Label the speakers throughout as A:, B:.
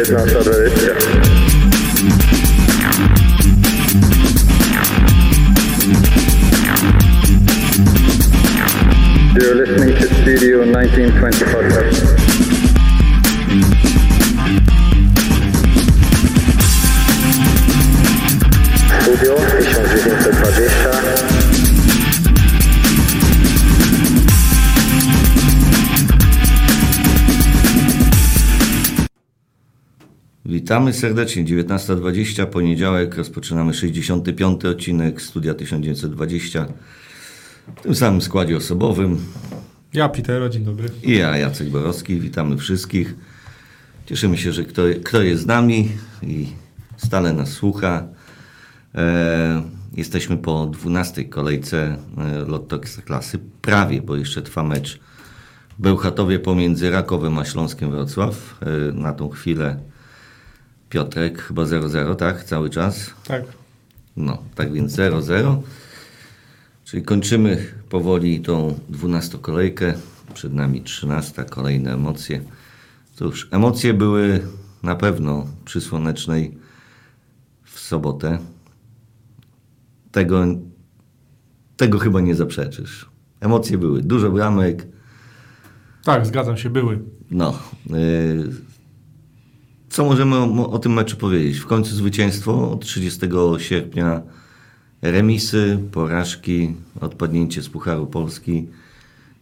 A: You're listening to Studio 1920 podcast.
B: Witamy serdecznie. 19.20, poniedziałek. Rozpoczynamy 65. odcinek Studia 1920. W tym samym składzie osobowym.
C: Ja, Pitero, dzień dobry.
B: I ja, Jacek Borowski. Witamy wszystkich. Cieszymy się, że kto, kto jest z nami i stale nas słucha. E, jesteśmy po 12 kolejce e, Lotto Ekstraklasy. Prawie, bo jeszcze trwa mecz w Bełchatowie pomiędzy Rakowem a Śląskiem Wrocław. E, na tą chwilę Piotrek chyba 0-0, tak? Cały czas.
C: Tak.
B: No, tak więc 0-0. Czyli kończymy powoli tą 12 kolejkę. Przed nami 13, kolejne emocje. Cóż, emocje były na pewno przy Słonecznej w sobotę. Tego, tego chyba nie zaprzeczysz. Emocje były. Dużo bramek.
C: Tak, zgadzam się, były.
B: No. y, co możemy o, o tym meczu powiedzieć? W końcu zwycięstwo od 30 sierpnia. Remisy, porażki, odpadnięcie z Pucharu Polski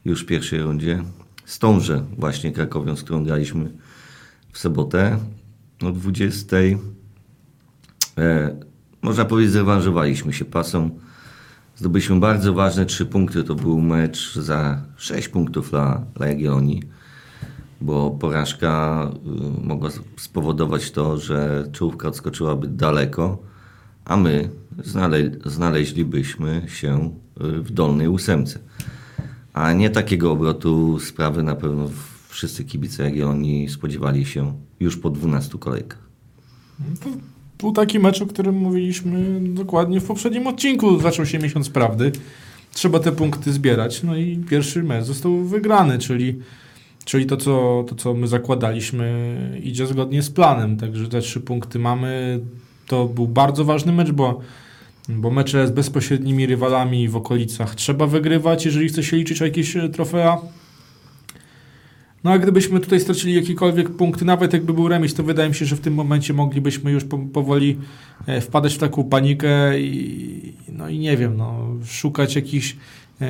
B: już w pierwszej rundzie. Stąże właśnie Krakowią, z którą graliśmy w sobotę o 20. E, można powiedzieć, zrewanżowaliśmy się pasą. Zdobyliśmy bardzo ważne trzy punkty. To był mecz za 6 punktów dla Legionii bo porażka y, mogła spowodować to, że czołówka odskoczyłaby daleko, a my znale znaleźlibyśmy się y, w dolnej ósemce. A nie takiego obrotu sprawy na pewno wszyscy kibice Jagiellonii spodziewali się już po 12 kolejkach.
C: To był taki mecz, o którym mówiliśmy dokładnie w poprzednim odcinku. Zaczął się miesiąc prawdy. Trzeba te punkty zbierać. No i pierwszy mecz został wygrany, czyli, czyli to, co, to, co my zakładaliśmy, idzie zgodnie z planem. Także te trzy punkty mamy. To był bardzo ważny mecz, bo, bo mecze z bezpośrednimi rywalami w okolicach trzeba wygrywać, jeżeli chce się liczyć o jakieś e, trofea. No a gdybyśmy tutaj stracili jakiekolwiek punkty, nawet jakby był remis, to wydaje mi się, że w tym momencie moglibyśmy już po, powoli e, wpadać w taką panikę i no i nie wiem, no, szukać jakichś e,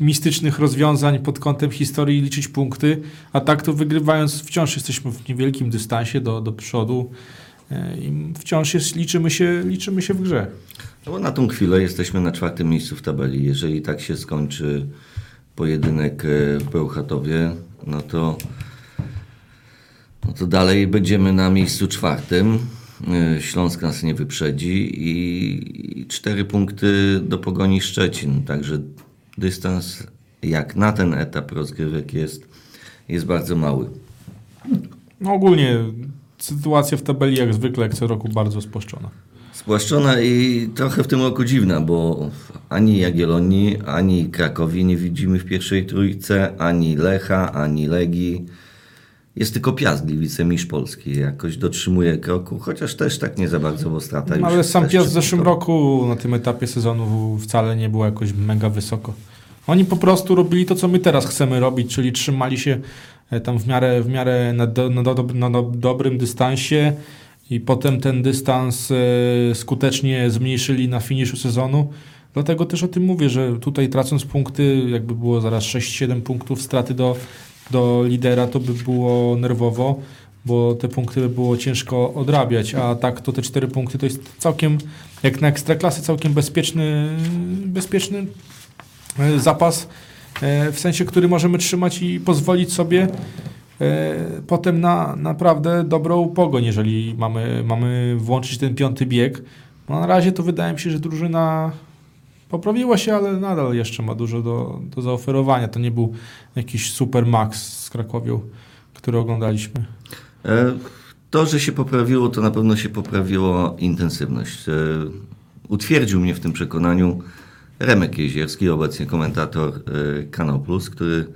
C: mistycznych rozwiązań pod kątem historii liczyć punkty, a tak to wygrywając wciąż jesteśmy w niewielkim dystansie do, do przodu e, i wciąż jest, liczymy, się, liczymy się w grze.
B: No bo na tą chwilę jesteśmy na czwartym miejscu w tabeli. Jeżeli tak się skończy pojedynek e, w Bełchatowie, no to, no to dalej będziemy na miejscu czwartym. E, Śląsk nas nie wyprzedzi i, i cztery punkty do Pogoni Szczecin. Także dystans jak na ten etap rozgrywek jest, jest bardzo mały.
C: No ogólnie sytuacja w tabeli jak zwykle, jak co roku bardzo spłaszczona.
B: Spłaszczona i trochę w tym roku dziwna, bo ani Jagiellonii, ani Krakowi nie widzimy w pierwszej trójce, ani Lecha, ani Legii. Jest tylko Piast Gliwice, mistrz Polski. Jakoś dotrzymuje kroku, chociaż też tak nie za bardzo, bo strata
C: No, ale sam Piast w zeszłym
B: szybko.
C: roku na tym etapie sezonu wcale nie było jakoś mega wysoko. Oni po prostu robili to, co my teraz chcemy robić, czyli trzymali się e, tam w miarę, w miarę na, do, na, do, na do, dobrym dystansie i potem ten dystans e, skutecznie zmniejszyli na finiszu sezonu. Dlatego też o tym mówię, że tutaj tracąc punkty, jakby było zaraz 6-7 punktów straty do, do lidera, to by było nerwowo, bo te punkty by było ciężko odrabiać, a tak to te 4 punkty to jest całkiem, jak na ekstraklasy, całkiem bezpieczny, bezpieczny e, zapas, e, w sensie, który możemy trzymać i pozwolić sobie e, potem na naprawdę dobrą pogoń, jeżeli mamy, mamy włączyć ten piąty bieg. No na razie to wydaje mi się, że drużyna poprawiła się, ale nadal jeszcze ma dużo do, do zaoferowania. To nie był jakiś super max z Krakowią, który oglądaliśmy.
B: E, To, że się poprawiło, to na pewno się poprawiło intensywność. E, Utwierdził mnie w tym przekonaniu Remek Jezierski, obecnie komentator e, Kanał Plus, który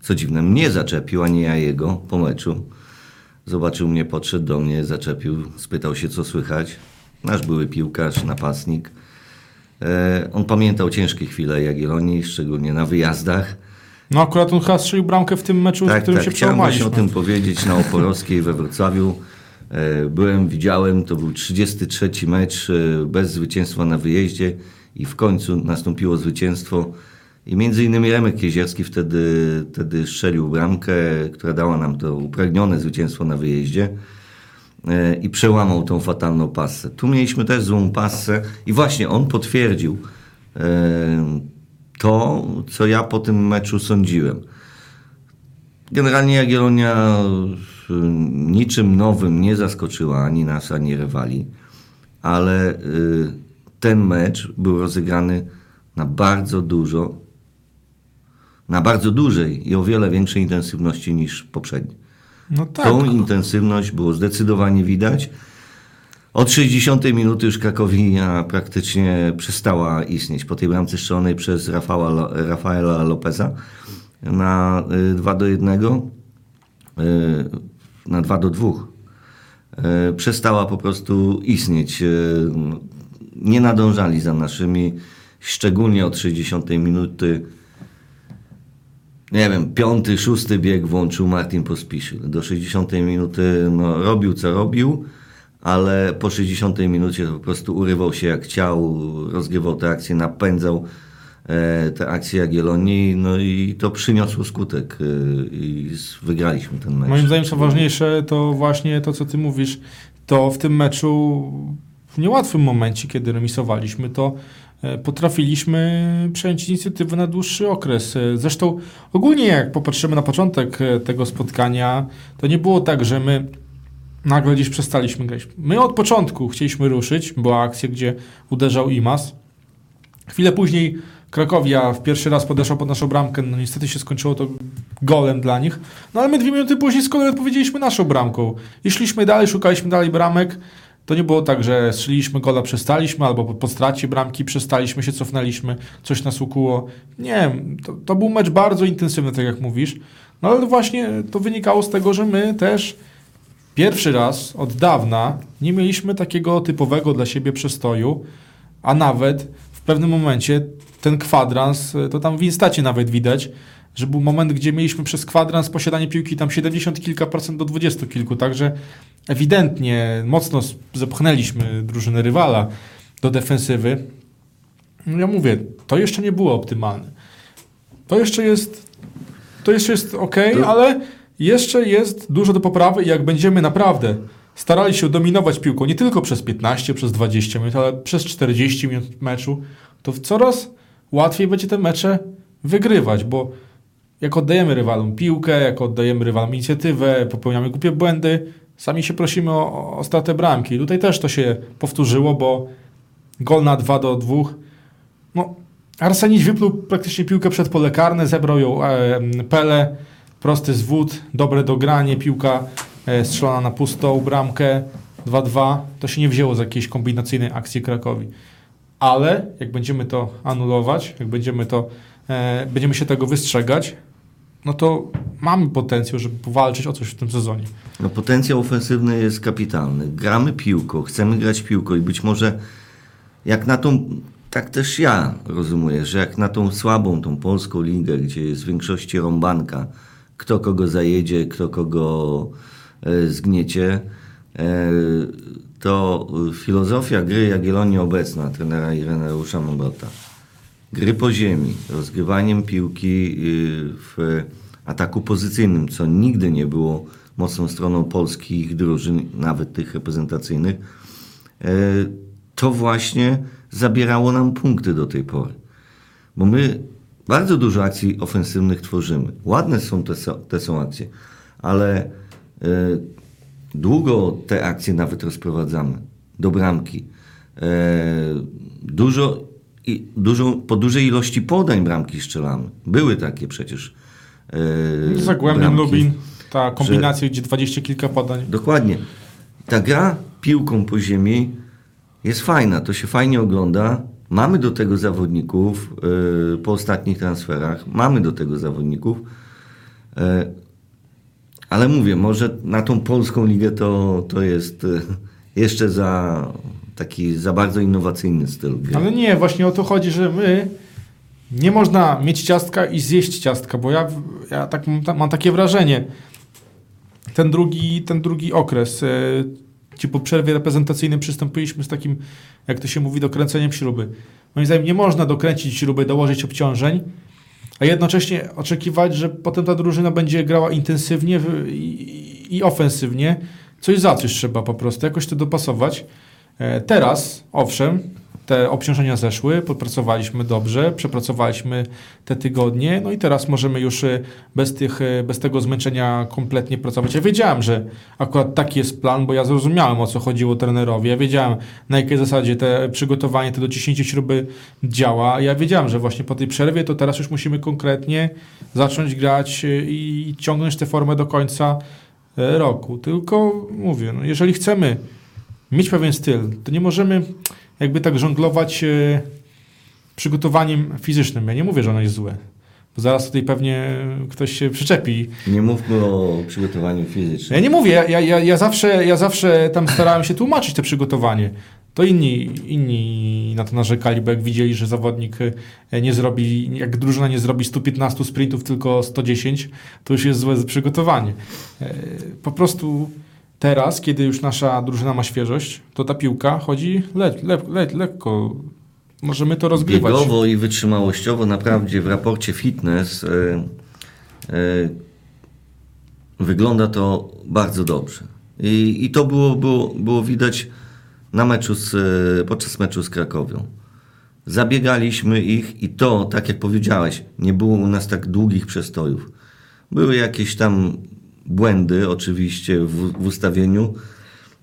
B: Co dziwne, mnie zaczepił, a nie ja jego po meczu. Zobaczył mnie, podszedł do mnie, zaczepił, spytał się, co słychać. Nasz były piłkarz, napastnik. E, on pamiętał ciężkie chwile Jagiellonii, szczególnie na wyjazdach.
C: No akurat on chyba strzelił bramkę w tym meczu, w
B: Tak,
C: którym
B: tak,
C: się
B: chciałem właśnie
C: przełamaliśmy.
B: o tym powiedzieć na Oporowskiej we Wrocławiu. E, Byłem, widziałem, to był 33 mecz e, bez zwycięstwa na wyjeździe i w końcu nastąpiło zwycięstwo. I między innymi Remek Kiezierski wtedy, wtedy strzelił bramkę, która dała nam to upragnione zwycięstwo na wyjeździe i przełamał tą fatalną passę. Tu mieliśmy też złą passę i właśnie on potwierdził e, to, co ja po tym meczu sądziłem. Generalnie Jagiellonia niczym nowym nie zaskoczyła ani nas, ani rywali, ale y, ten mecz był rozegrany na bardzo dużo, na bardzo dużej i o wiele większej intensywności niż poprzedni.
C: No tak.
B: Tą intensywność było zdecydowanie widać. Od 60 minuty już Krakowia praktycznie przestała istnieć. Po tej bramce strzelonej przez Rafała, Rafaela Lopeza na y, 2 do 1, y, na 2 do 2, y, przestała po prostu istnieć. Y, Nie nadążali za naszymi, szczególnie od 60 minuty nie wiem, piąty, szósty bieg włączył Martin Pospiszil. Do 60 minuty no, robił co robił, ale po 60 minucie po prostu urywał się jak chciał, rozgrywał te akcje, napędzał e, te akcje Jagiellonii, no i to przyniosło skutek e, i wygraliśmy ten mecz.
C: Moim zdaniem co ważniejsze to właśnie to, co ty mówisz, to w tym meczu w niełatwym momencie, kiedy remisowaliśmy, to potrafiliśmy przejąć inicjatywę na dłuższy okres. E, Zresztą ogólnie jak popatrzymy na początek e, tego spotkania, to nie było tak, że my nagle gdzieś przestaliśmy grać. My od początku chcieliśmy ruszyć, była akcja, gdzie uderzał Imas. Chwilę później Krakowia w pierwszy raz podeszła pod naszą bramkę, no niestety się skończyło to golem dla nich, no ale my dwie minuty później z kolei odpowiedzieliśmy naszą bramką. I szliśmy dalej, szukaliśmy dalej bramek, to nie było tak, że strzeliliśmy gola, przestaliśmy, albo po, stracie bramki przestaliśmy się, cofnęliśmy, coś nas ukuło. Nie, to, to był mecz bardzo intensywny, tak jak mówisz, no ale właśnie to wynikało z tego, że my też pierwszy raz od dawna nie mieliśmy takiego typowego dla siebie przestoju, a nawet w pewnym momencie ten kwadrans, to tam w instacie nawet widać, że był moment, gdzie mieliśmy przez kwadrans posiadanie piłki tam 70 kilka procent do 20 kilku, także ewidentnie mocno zepchnęliśmy drużynę rywala do defensywy. No Ja mówię, to jeszcze nie było optymalne. To jeszcze jest to jeszcze jest ok, ale jeszcze jest dużo do poprawy i jak będziemy naprawdę starali się dominować piłką nie tylko przez 15, przez 20 minut, ale przez 40 minut meczu, to w coraz łatwiej będzie te mecze wygrywać, bo jak oddajemy rywalom piłkę, jak oddajemy rywalom inicjatywę, popełniamy głupie błędy, sami się prosimy o, o stratę bramki. Tutaj też to się powtórzyło, bo gol na 2 do 2. No, Arsenić wypluł praktycznie piłkę przed pole karne, zebrał ją e, Pele, prosty zwód, dobre dogranie, piłka e, strzelona na pustą bramkę 2-2. To się nie wzięło z jakiejś kombinacyjnej akcji Krakowi. Ale jak będziemy to anulować, jak będziemy to, e, będziemy się tego wystrzegać, no to mamy potencjał, żeby powalczyć o coś w tym sezonie.
B: No, potencjał ofensywny jest kapitalny. Gramy piłką, chcemy grać piłką i być może jak na tą, tak też ja rozumuję, że jak na tą słabą, tą polską ligę, gdzie jest w większości rąbanka, kto kogo zajedzie, kto kogo e, zgniecie, e, to filozofia gry Jagiellonii obecna, trenera Ireneusza Mobota, gry po ziemi, rozgrywaniem piłki y, w ataku pozycyjnym, co nigdy nie było mocną stroną polskich drużyn, nawet tych reprezentacyjnych, e, to właśnie zabierało nam punkty do tej pory. Bo my bardzo dużo akcji ofensywnych tworzymy. Ładne są te, te są akcje, ale e, długo te akcje nawet rozprowadzamy do bramki. E, dużo, i, dużo, po dużej ilości podań bramki strzelamy. Były takie przecież. E,
C: Zagłębiem. Lubin, ta kombinacja, gdzie dwadzieścia kilka podań.
B: Dokładnie. Ta gra piłką po ziemi jest fajna, to się fajnie ogląda. Mamy do tego zawodników yy, po ostatnich transferach, mamy do tego zawodników. E, Ale mówię, może na tą polską ligę to, to jest jeszcze za taki za bardzo innowacyjny styl. gry.
C: Ale nie, właśnie o to chodzi, że my nie można mieć ciastka i zjeść ciastka, bo ja, ja tak mam, takie wrażenie. Ten drugi, ten drugi okres, e, po przerwie reprezentacyjnej przystąpiliśmy z takim, jak to się mówi, dokręceniem śruby. Moim zdaniem nie można dokręcić śruby, dołożyć obciążeń, a jednocześnie oczekiwać, że potem ta drużyna będzie grała intensywnie i, i ofensywnie. Coś za coś trzeba po prostu, jakoś to dopasować. E, Teraz, owszem, te obciążenia zeszły, popracowaliśmy dobrze, przepracowaliśmy te tygodnie, no i teraz możemy już e, bez, tych, e, bez tego zmęczenia kompletnie pracować. Ja wiedziałem, że akurat taki jest plan, bo ja zrozumiałem o co chodziło trenerowi, ja wiedziałem na jakiej zasadzie te przygotowanie, te dociśnięcie śruby działa. Ja wiedziałem, że właśnie po tej przerwie to teraz już musimy konkretnie zacząć grać i ciągnąć tę formę do końca roku. Tylko mówię, no jeżeli chcemy mieć pewien styl, to nie możemy jakby tak żonglować e, przygotowaniem fizycznym. Ja nie mówię, że ono jest złe. Bo zaraz tutaj pewnie ktoś się przyczepi.
B: Nie mówmy o przygotowaniu fizycznym.
C: Ja nie mówię, ja, ja, ja, zawsze, ja zawsze tam starałem się tłumaczyć to przygotowanie. To inni, inni na to narzekali, bo jak widzieli, że zawodnik e, nie zrobi, jak drużyna nie zrobi 115 sprintów, tylko 110, to już jest złe przygotowanie. E, Po prostu teraz, kiedy już nasza drużyna ma świeżość, to ta piłka chodzi le, le, le, lekko. Możemy to rozgrywać.
B: Biegowo i wytrzymałościowo naprawdę w raporcie fitness e, e, wygląda to bardzo dobrze. I, i to było, było, było widać na meczu z, e, podczas meczu z Krakowią. Zabiegaliśmy ich i to, tak jak powiedziałeś, nie było u nas tak długich przestojów. Były jakieś tam błędy oczywiście w, w ustawieniu,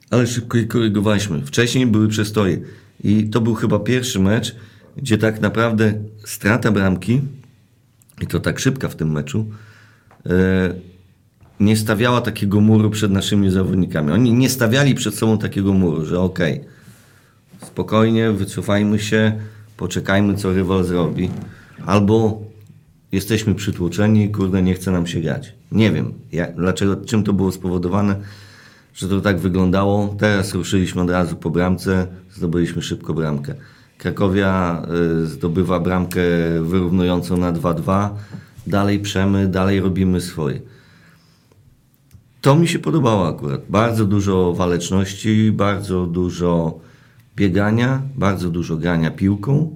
B: ale szybko je korygowaliśmy. Wcześniej były przestoje i to był chyba pierwszy mecz, gdzie tak naprawdę strata bramki, i to tak szybka w tym meczu, e, nie stawiała takiego muru przed naszymi zawodnikami. Oni nie stawiali przed sobą takiego muru, że okej, spokojnie, wycofajmy się, poczekajmy, co rywal zrobi. Albo jesteśmy przytłoczeni, kurde, nie chce nam się grać. Nie wiem, jak, dlaczego, czym to było spowodowane, że to tak wyglądało. Teraz ruszyliśmy od razu po bramce, zdobyliśmy szybko bramkę. Krakowia y, zdobywa bramkę wyrównującą na 2-2. Dalej przemy, dalej robimy swoje. To mi się podobało akurat. Bardzo dużo waleczności, bardzo dużo biegania, bardzo dużo grania piłką.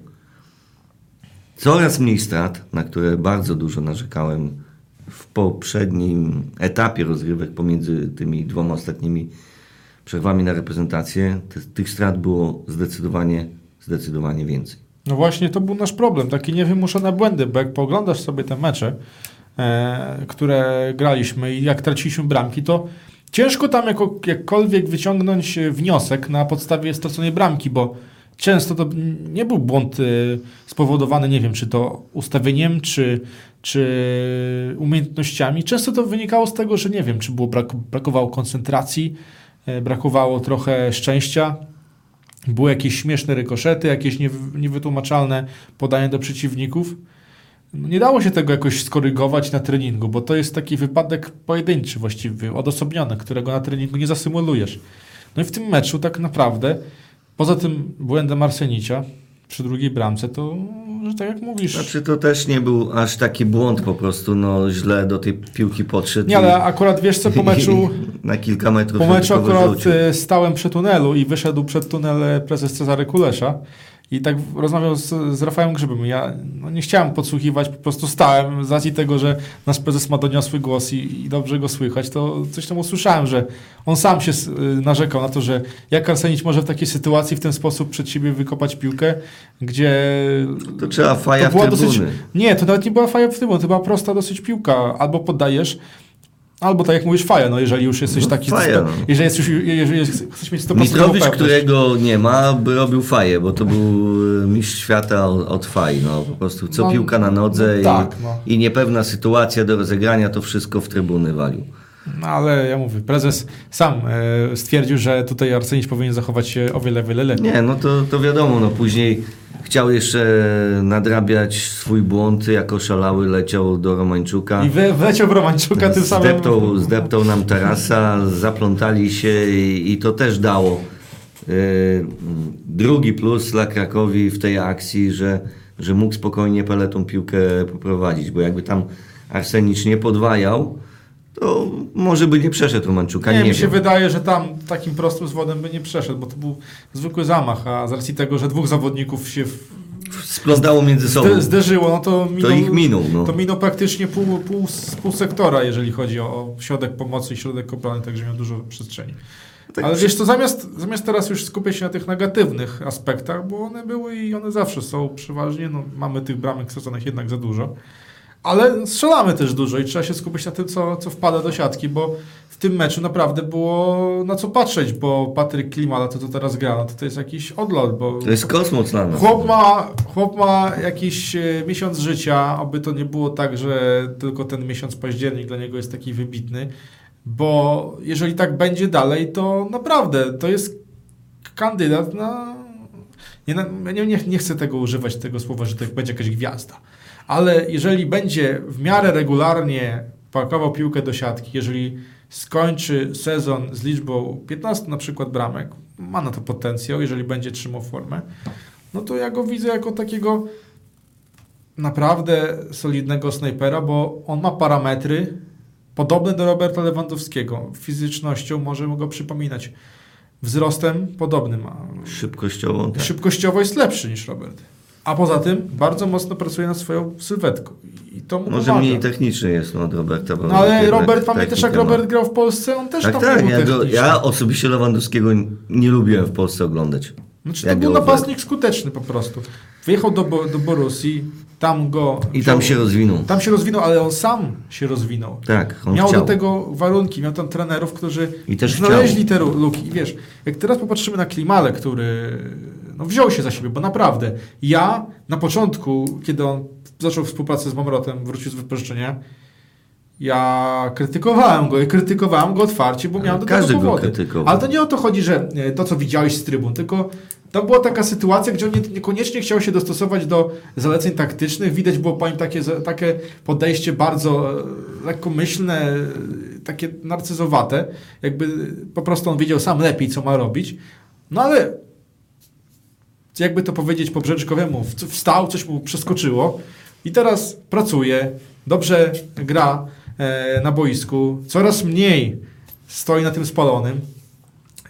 B: Coraz mniej strat, na które bardzo dużo narzekałem w poprzednim etapie rozgrywek pomiędzy tymi dwoma ostatnimi przerwami na reprezentację. Ty- Tych strat było zdecydowanie, zdecydowanie więcej.
C: No właśnie to był nasz problem, takie niewymuszone błędy, bo jak pooglądasz sobie te mecze, e, które graliśmy i jak traciliśmy bramki, to ciężko tam jako, jakkolwiek wyciągnąć e, wniosek na podstawie straconej bramki, bo często to nie był błąd e, spowodowany, nie wiem, czy to ustawieniem, czy, czy umiejętnościami. Często to wynikało z tego, że nie wiem, czy było brak, brakowało koncentracji, e, brakowało trochę szczęścia, były jakieś śmieszne rykoszety, jakieś niewy- niewytłumaczalne podanie do przeciwników. No nie dało się tego jakoś skorygować na treningu, bo to jest taki wypadek pojedynczy właściwie, odosobniony, którego na treningu nie zasymulujesz. No i w tym meczu tak naprawdę, poza tym błędem Arsenicia przy drugiej bramce, to, że tak jak mówisz...
B: Znaczy to też nie był aż taki błąd po prostu, no źle do tej piłki podszedł.
C: nie, ale akurat wiesz co, po meczu...
B: na kilka metrów
C: Po meczu akurat e, stałem przy tunelu i wyszedł przed tunel e, prezes Cezary Kulesza i tak rozmawiał z, z Rafałem Grzybem. Ja no, nie chciałem podsłuchiwać, po prostu stałem z racji tego, że nasz prezes ma doniosły głos i, i dobrze go słychać, to coś tam usłyszałem, że on sam się y, narzekał na to, że jak Arsenić może w takiej sytuacji w ten sposób przed siebie wykopać piłkę, gdzie
B: To trzeba faja
C: to
B: w trybuny.
C: dosyć, Nie, to nawet nie była faja w trybuny, to była prosta dosyć piłka. Albo poddajesz, albo tak jak mówisz, faja, no jeżeli już jesteś
B: No,
C: taki...
B: faja, no.
C: Jeżeli, jest już, jeżeli jest, chcesz mieć 100%
B: Mistrowicz,
C: pewność.
B: którego nie ma, by robił faję, bo to był e, mistrz świata od, faj. No, po prostu co
C: No,
B: piłka na nodze
C: no
B: i,
C: tak, no.
B: i niepewna sytuacja do rozegrania, to wszystko w trybuny walił.
C: No ale ja mówię, prezes sam e, stwierdził, że tutaj Arsenić powinien zachować się o wiele, wiele lepiej.
B: Nie, no to, to wiadomo, no później Chciał jeszcze nadrabiać swój błąd, jako szalały leciał do Romańczuka.
C: I we, wleciał w Romańczuka tym samym...
B: Zdeptał, zdeptał nam tarasa, zaplątali się i, i to też dało. Yy, drugi plus dla Krakowi w tej akcji, że, że mógł spokojnie Pele tą piłkę poprowadzić, bo jakby tam Arsenicz nie podwajał, to może by nie przeszedł Romańczuka,
C: Nie,
B: nie,
C: mi się
B: wiem.
C: wydaje, że tam takim prostym zwodem by nie przeszedł, bo to był zwykły zamach, a z racji tego, że dwóch zawodników się w,
B: Splątało między sobą.
C: zde, zderzyło, no to minął,
B: ich minął, no.
C: to minął praktycznie pół, pół, pół sektora, jeżeli chodzi o, o środek pomocy i środek obrony, także miał dużo przestrzeni.
B: Tak
C: Ale wiesz co, zamiast, zamiast teraz już skupiać się na tych negatywnych aspektach, bo one były i one zawsze są przeważnie, no, mamy tych bramek straconych jednak za dużo, ale strzelamy też dużo i trzeba się skupić na tym, co, co wpada do siatki, bo w tym meczu naprawdę było na co patrzeć, bo Patryk Klimala, to co teraz gra, no to to jest jakiś odlot, bo
B: To jest kosmos dla nas.
C: chłop ma, chłop ma jakiś e, miesiąc życia, aby to nie było tak, że tylko ten miesiąc październik dla niego jest taki wybitny, bo jeżeli tak będzie dalej, to naprawdę to jest kandydat na... Nie, nie, nie, nie chcę tego używać, tego słowa, że to będzie jakaś gwiazda, ale jeżeli będzie w miarę regularnie pakował piłkę do siatki, jeżeli skończy sezon z liczbą 15 na przykład bramek, ma na to potencjał, jeżeli będzie trzymał formę, no to ja go widzę jako takiego naprawdę solidnego snajpera, bo on ma parametry podobne do Roberta Lewandowskiego. Fizycznością może go przypominać. Wzrostem podobny ma.
B: Szybkościowo. Tak.
C: Szybkościowo jest lepszy niż Robert. A poza tym bardzo mocno pracuje nad swoją sylwetką. I to mu
B: Może
C: pomaga.
B: mniej techniczny jest no, od Roberta.
C: No ale Robert, pamiętasz jak. Robert grał w Polsce? On też
B: Tak,
C: tam
B: tak. Ja, go, ja osobiście Lewandowskiego nie lubiłem w Polsce oglądać.
C: Znaczy to był napastnik skuteczny po prostu. Wyjechał do, do Borussii, tam go...
B: I tam się rozwinął.
C: Tam się rozwinął, ale on sam się rozwinął.
B: Tak, on
C: miał
B: chciał.
C: do tego warunki, miał tam trenerów, którzy
B: I też
C: znaleźli
B: chciał.
C: te luki. I wiesz, jak teraz popatrzymy na Klimale, który no, wziął się za siebie, bo naprawdę ja na początku, kiedy on zaczął współpracę z Mamrotem, wrócił z wypożyczenia, ja krytykowałem go i krytykowałem go otwarcie, bo miałem do tego
B: go
C: powody. Ale to nie o to chodzi, że e, to, co widziałeś z trybun, tylko tam była taka sytuacja, gdzie on nie, niekoniecznie chciał się dostosować do zaleceń taktycznych. Widać było po nim takie, takie podejście bardzo e, lekkomyślne, e, takie narcyzowate. Jakby po prostu on wiedział sam lepiej, co ma robić. No ale jakby to powiedzieć po brzeczkowemu, w- wstał, coś mu przeskoczyło i teraz pracuje, dobrze gra e, na boisku, coraz mniej stoi na tym spalonym,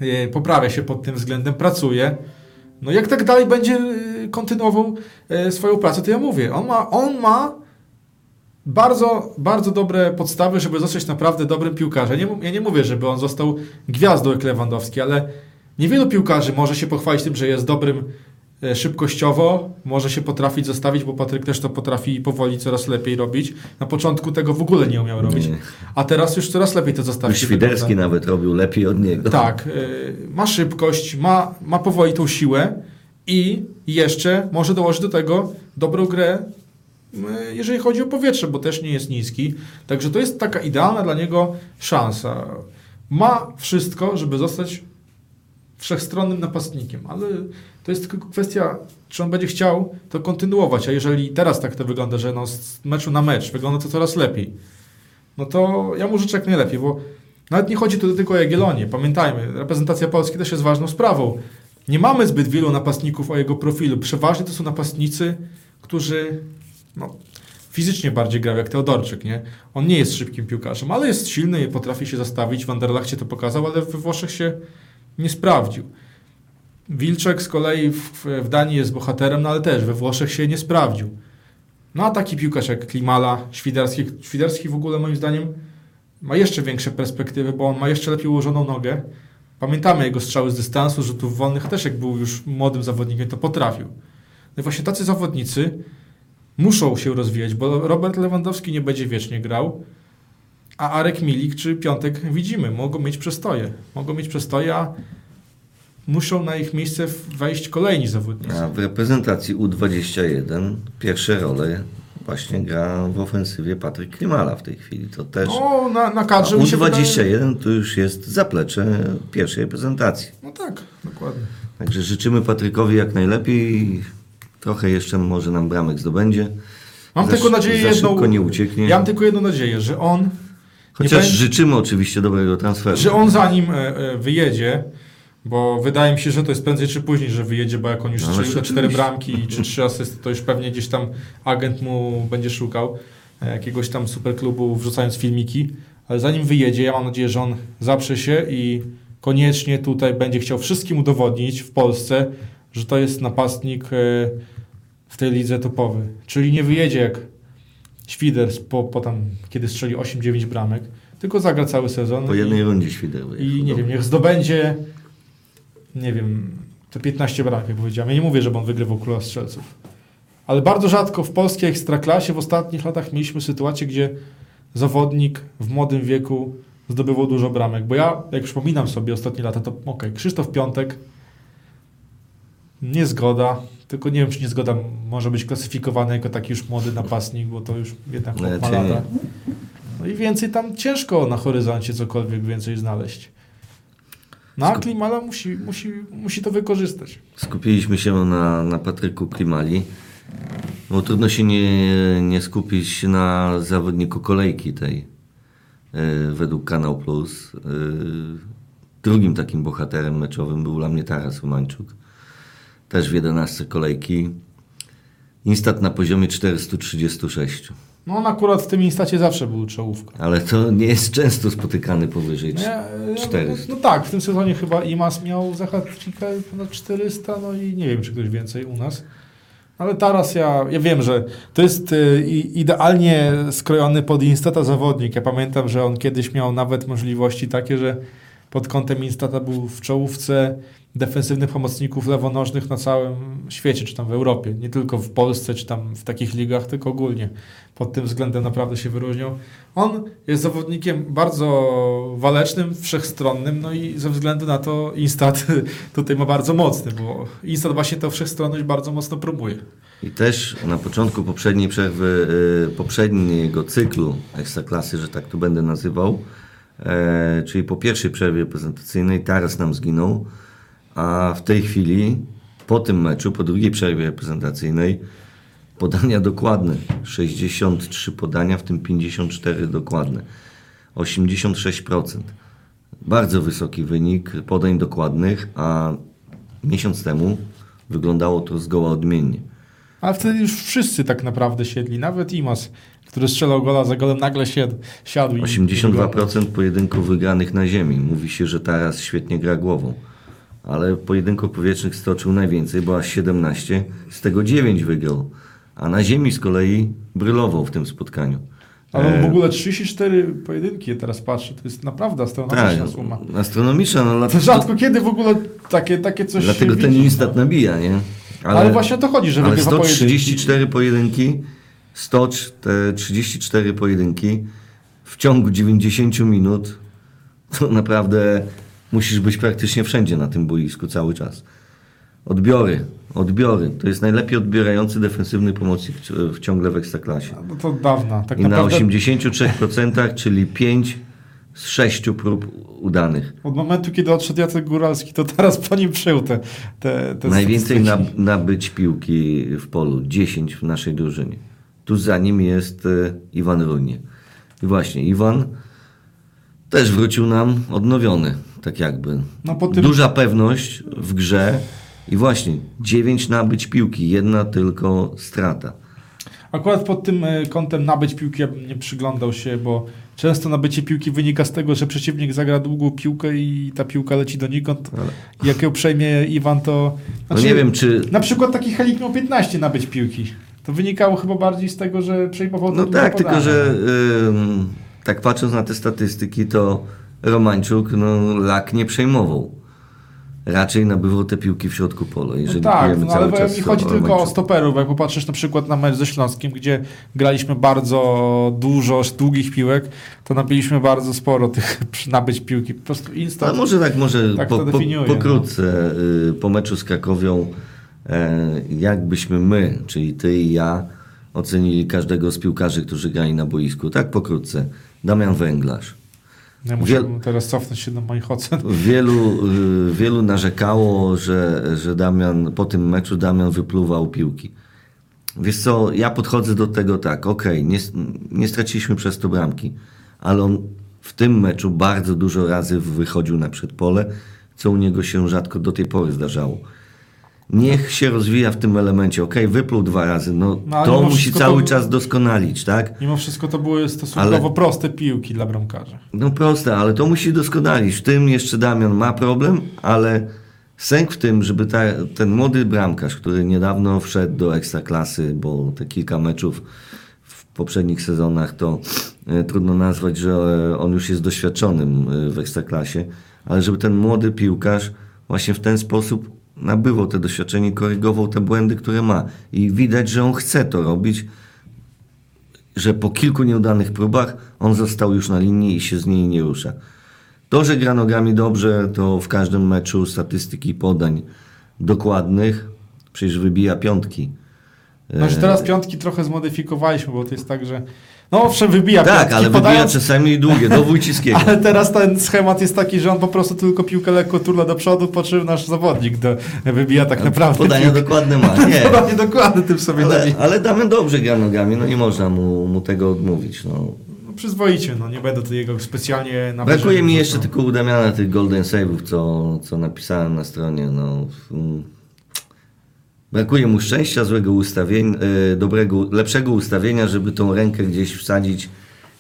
C: e, poprawia się pod tym względem, pracuje. No jak tak dalej będzie e, kontynuował e, swoją pracę, to ja mówię, on ma, on ma bardzo, bardzo dobre podstawy, żeby zostać naprawdę dobrym piłkarzem. Nie, mu- ja nie mówię, żeby on został gwiazdą jak Lewandowski, ale niewielu piłkarzy może się pochwalić tym, że jest dobrym szybkościowo, może się potrafić zostawić, bo Patryk też to potrafi powoli coraz lepiej robić. Na początku tego w ogóle nie umiał robić,
B: Nie.
C: a teraz już coraz lepiej to zostawić.
B: Świderski nawet robił lepiej od niego.
C: Tak, y, ma szybkość, ma, ma powoli tą siłę i jeszcze może dołożyć do tego dobrą grę, y, jeżeli chodzi o powietrze, bo też nie jest niski. Także to jest taka idealna dla niego szansa. Ma wszystko, żeby zostać wszechstronnym napastnikiem, ale to jest tylko kwestia, czy on będzie chciał to kontynuować, a jeżeli teraz tak to wygląda, że no z meczu na mecz wygląda to coraz lepiej, no to ja mu życzę jak najlepiej, bo nawet nie chodzi tu tylko o Jagiellonię. Pamiętajmy, reprezentacja Polski też jest ważną sprawą. Nie mamy zbyt wielu napastników o jego profilu. Przeważnie to są napastnicy, którzy no, fizycznie bardziej grają, jak Teodorczyk, nie? On nie jest szybkim piłkarzem, ale jest silny i potrafi się zastawić. W Anderlachcie to pokazał, ale we Włoszech się nie sprawdził. Wilczek z kolei w, w Danii jest bohaterem, no ale też we Włoszech się nie sprawdził. No a taki piłkarz jak Klimala, Świderski, Świderski w ogóle moim zdaniem ma jeszcze większe perspektywy, bo on ma jeszcze lepiej ułożoną nogę. Pamiętamy jego strzały z dystansu, rzutów wolnych, też jak był już młodym zawodnikiem, to potrafił. No i właśnie tacy zawodnicy muszą się rozwijać, bo Robert Lewandowski nie będzie wiecznie grał, a Arek Milik czy Piątek widzimy, mogą mieć przestoje. Mogą mieć przestoje, a muszą na ich miejsce wejść kolejni zawodnicy.
B: A w reprezentacji U21 pierwsze role właśnie gra w ofensywie Patryk Klimala w tej chwili. To też.
C: No, na, na kadrze mi się wydaje...
B: U21 to już jest zaplecze pierwszej reprezentacji.
C: No tak, dokładnie.
B: Także życzymy Patrykowi jak najlepiej. trochę jeszcze może nam bramek zdobędzie.
C: Mam
B: Za
C: tylko nadzieję
B: za
C: jedną...
B: szybko nie ucieknie.
C: Ja mam tylko jedną nadzieję, że on...
B: Chociaż
C: będzie-
B: życzymy oczywiście dobrego transferu.
C: że on zanim e, e, wyjedzie, bo wydaje mi się, że to jest prędzej czy później, że wyjedzie, bo jak on już
B: No,
C: strzelił te cztery bramki czy trzy asysty, to już pewnie gdzieś tam agent mu będzie szukał e, jakiegoś tam superklubu wrzucając filmiki, ale zanim wyjedzie, ja mam nadzieję, że on zaprze się i koniecznie tutaj będzie chciał wszystkim udowodnić w Polsce, że to jest napastnik e, w tej lidze topowy. Czyli nie wyjedzie jak Świders po, po tam, kiedy strzeli 8-9 bramek, tylko zagra cały sezon.
B: Po
C: i-
B: jednej rundzie świder
C: i nie wiem, niech zdobędzie, nie wiem, te 15 bramek, jak powiedziałem. Ja nie mówię, żeby on wygrywał króla strzelców. Ale bardzo rzadko w polskiej ekstraklasie w ostatnich latach mieliśmy sytuację, gdzie zawodnik w młodym wieku zdobywał dużo bramek. Bo ja, jak przypominam sobie ostatnie lata, to okej, Krzysztof Piątek, niezgoda, tylko nie wiem, czy niezgoda może być klasyfikowany jako taki już młody napastnik, bo to już jednak chłop ma lata. No i więcej tam ciężko na horyzoncie cokolwiek więcej znaleźć. No a Klimala musi, musi, musi to wykorzystać.
B: Skupiliśmy się na, na Patryku Klimali, bo trudno się nie, nie skupić na zawodniku kolejki tej e, według Kanał Plus. E, drugim takim bohaterem meczowym był dla mnie Taras Romańczuk. Też w 11 kolejki. Instat na poziomie 436.
C: No on akurat w tym instacie zawsze był czołówką.
B: Ale to nie jest często spotykany powyżej
C: Nie, ja-
B: 400.
C: No tak, w tym sezonie chyba Imas miał za ponad 400, no i nie wiem, czy ktoś więcej u nas. Ale teraz ja, ja wiem, że to jest y, idealnie skrojony pod Instata zawodnik. Ja pamiętam, że on kiedyś miał nawet możliwości takie, że pod kątem Instata był w czołówce defensywnych pomocników lewonożnych na całym świecie, czy tam w Europie. Nie tylko w Polsce, czy tam w takich ligach, tylko ogólnie. Pod tym względem naprawdę się wyróżniał. On jest zawodnikiem bardzo walecznym, wszechstronnym, no i ze względu na to Instat tutaj ma bardzo mocny, bo Instat właśnie tę wszechstronność bardzo mocno promuje.
B: I też na początku poprzedniej przerwy, y, poprzedniego cyklu Ekstraklasy, że tak to będę nazywał, e, czyli po pierwszej przerwie reprezentacyjnej Taras nam zginął, a w tej chwili, po tym meczu, po drugiej przerwie reprezentacyjnej, podania dokładne. 63 podania, w tym 54 dokładne. 86%. Bardzo wysoki wynik podań dokładnych, a miesiąc temu wyglądało to zgoła odmiennie.
C: Ale wtedy już wszyscy tak naprawdę siedli, nawet Imas, który strzelał gola za golem, nagle siadł. siadł i-
B: 82% pojedynków wygranych na ziemi. Mówi się, że Taras świetnie gra głową. Ale pojedynków powietrznych stoczył najwięcej, bo aż 17, z tego 9 wygrał. A na ziemi z kolei brylował w tym spotkaniu.
C: Ale w
B: E,
C: ogóle 34 pojedynki, ja teraz patrzę, to jest naprawdę
B: tak,
C: astronomiczna suma.
B: astronomiczna. No,
C: To
B: dlatego,
C: rzadko kiedy w ogóle takie, takie coś
B: dlatego ten instat
C: no.
B: nabija, nie?
C: Ale, właśnie o to chodzi, że
B: Ale
C: wygrywa pojedynki.
B: 134 pojedynki, 134 pojedynki w ciągu 90 minut, to naprawdę musisz być praktycznie wszędzie na tym boisku cały czas. Odbiory, odbiory. To jest najlepiej odbierający defensywny pomocnik w- ciągle w Ekstraklasie.
C: No to dawna. Tak
B: I na
C: naprawdę
B: 83%, czyli 5 z 6 prób udanych.
C: od momentu, kiedy odszedł Jacek Góralski, to teraz po nim przyjął te, te, te
B: Najwięcej na, nabyć piłki w polu, 10 w naszej drużynie. Tu za nim jest e, Iwan Runie. I właśnie, Iwan też wrócił nam odnowiony, tak jakby.
C: No tym-
B: Duża pewność w grze i właśnie 9 nabyć piłki, jedna tylko strata.
C: Akurat pod tym e, kątem nabyć piłki ja bym nie przyglądał się, bo często nabycie piłki wynika z tego, że przeciwnik zagra długą piłkę i ta piłka leci donikąd. I Jak ją przejmie Iwan, to...
B: No
C: Znaczy,
B: nie wiem, czy...
C: Na przykład taki Helik miał 15 nabyć piłki. To wynikało chyba bardziej z tego, że przejmował
B: No tak, tylko że ym, tak patrząc na te statystyki, to Romańczuk no, lak nie przejmował. Raczej nabywał te piłki w środku pola. Jeżeli
C: No tak, no, ale
B: cały
C: mi chodzi
B: o
C: tylko o stoperów. Jak popatrzysz na przykład na mecz ze Śląskiem, gdzie graliśmy bardzo dużo długich piłek, to nabiliśmy bardzo sporo tych nabyć piłki. Po prostu
B: Ale
C: instant.
B: może tak, może
C: Tak
B: po, po,
C: no.
B: pokrótce y, po meczu z Krakowią, e, jakbyśmy my, czyli ty i ja, ocenili każdego z piłkarzy, którzy grali na boisku. Tak pokrótce. Damian Węglarz.
C: Ja muszę teraz cofnąć się do moich ocen.
B: Wielu, y, wielu narzekało, że, że Damian, po tym meczu Damian wypluwał piłki. Wiesz co, ja podchodzę do tego tak, okej, nie, nie straciliśmy przez to bramki, ale on w tym meczu bardzo dużo razy wychodził na przedpole, co u niego się rzadko do tej pory zdarzało. Niech się rozwija w tym elemencie. Okej, wypluł dwa razy, no,
C: No,
B: to musi cały
C: to-
B: czas doskonalić, tak?
C: Mimo wszystko to były stosunkowo
B: Ale-
C: proste piłki dla bramkarza.
B: No proste, ale to musi doskonalić. W tym jeszcze Damian ma problem, ale sęk w tym, żeby ta, ten młody bramkarz, który niedawno wszedł do ekstraklasy, bo te kilka meczów w poprzednich sezonach to e, trudno nazwać, że e, on już jest doświadczonym e, w ekstraklasie, ale żeby ten młody piłkarz właśnie w ten sposób nabywał te doświadczenie, korygował te błędy, które ma. I widać, że on chce to robić, że po kilku nieudanych próbach on został już na linii i się z niej nie rusza. To, że gra nogami dobrze, to w każdym meczu statystyki podań dokładnych, przecież wybija piątki.
C: Znaczy teraz piątki trochę zmodyfikowaliśmy, bo to jest tak, że no owszem wybija
B: Tak,
C: piątki,
B: ale wybija
C: podając,
B: czasami długie, do Wójciskiego.
C: ale teraz ten schemat jest taki, że on po prostu tylko piłkę lekko turla do przodu, po czym nasz zawodnik do, wybija tak naprawdę
B: Podania
C: piłkę.
B: dokładne ma, nie.
C: Podanie dokładne tym sobie
B: Ale,
C: ale,
B: ale Damian dobrze gra nogami, no nie można mu, mu tego odmówić. No.
C: no, Przyzwoicie, no nie będę jego specjalnie na
B: Brakuje mi jeszcze tylko u Damiana tych golden save'ów, co, co napisałem na stronie. No. Brakuje mu szczęścia, złego ustawienia, e, dobrego, lepszego ustawienia, żeby tą rękę gdzieś wsadzić,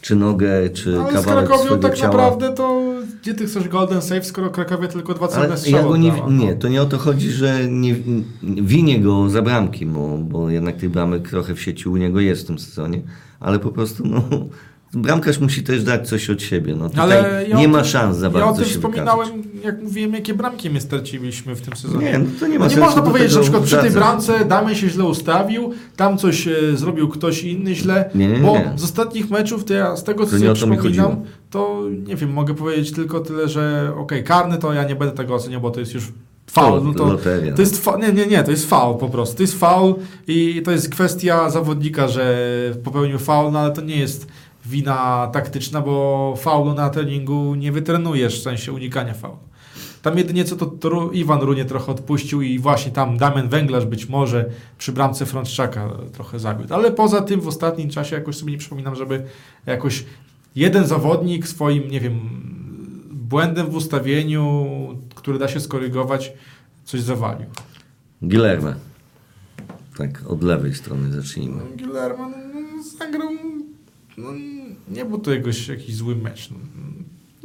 B: czy nogę, czy
C: No, ale z
B: kawałek
C: Krakowią
B: swojego
C: tak
B: ciała.
C: naprawdę to gdzie ty chcesz golden save, skoro Krakowie tylko dwa celne
B: Ale ja go nie,
C: no.
B: nie, to nie o to chodzi, że nie, nie winię go za bramki, bo, bo jednak tych bramek trochę w sieci u niego jest w tym sezonie, ale po prostu no, bramkarz musi też dać coś od siebie. No, tutaj
C: Ale ja
B: nie
C: o
B: ma
C: tym-
B: szans za
C: Ja o
B: bardzo
C: tym wspominałem,
B: wykazać.
C: jak mówiłem, jakie bramki my straciliśmy w tym sezonie.
B: Nie, no to nie ma
C: No nie
B: sensu
C: można
B: do
C: powiedzieć, że na przykład przy tej bramce Damian się źle ustawił, tam coś e, zrobił ktoś inny źle,
B: Nie, nie, nie,
C: bo
B: nie.
C: z ostatnich meczów, to ja z tego co
B: nie
C: sobie przypominam, to nie wiem, mogę powiedzieć tylko tyle, że okej, karny to ja nie będę tego oceniał, bo to jest już faul. No to,
B: loteria.
C: to jest fa- nie, nie, nie, to jest faul po prostu. To jest faul i to jest kwestia zawodnika, że popełnił faul, no ale to nie jest wina taktyczna, bo faulu na treningu nie wytrenujesz w sensie unikania faulu. Tam jedynie co to, to Iwan Runie trochę odpuścił i właśnie tam Damian Węglarz być może przy bramce Frączczaka trochę zawiódł. Ale poza tym w ostatnim czasie jakoś sobie nie przypominam, żeby jakoś jeden zawodnik swoim, nie wiem, błędem w ustawieniu, który da się skorygować, coś zawalił.
B: Gilerme. Tak, od lewej strony zacznijmy.
C: Guillermo no, no, zagrał, no, nie był to jakoś jakiś zły mecz. No.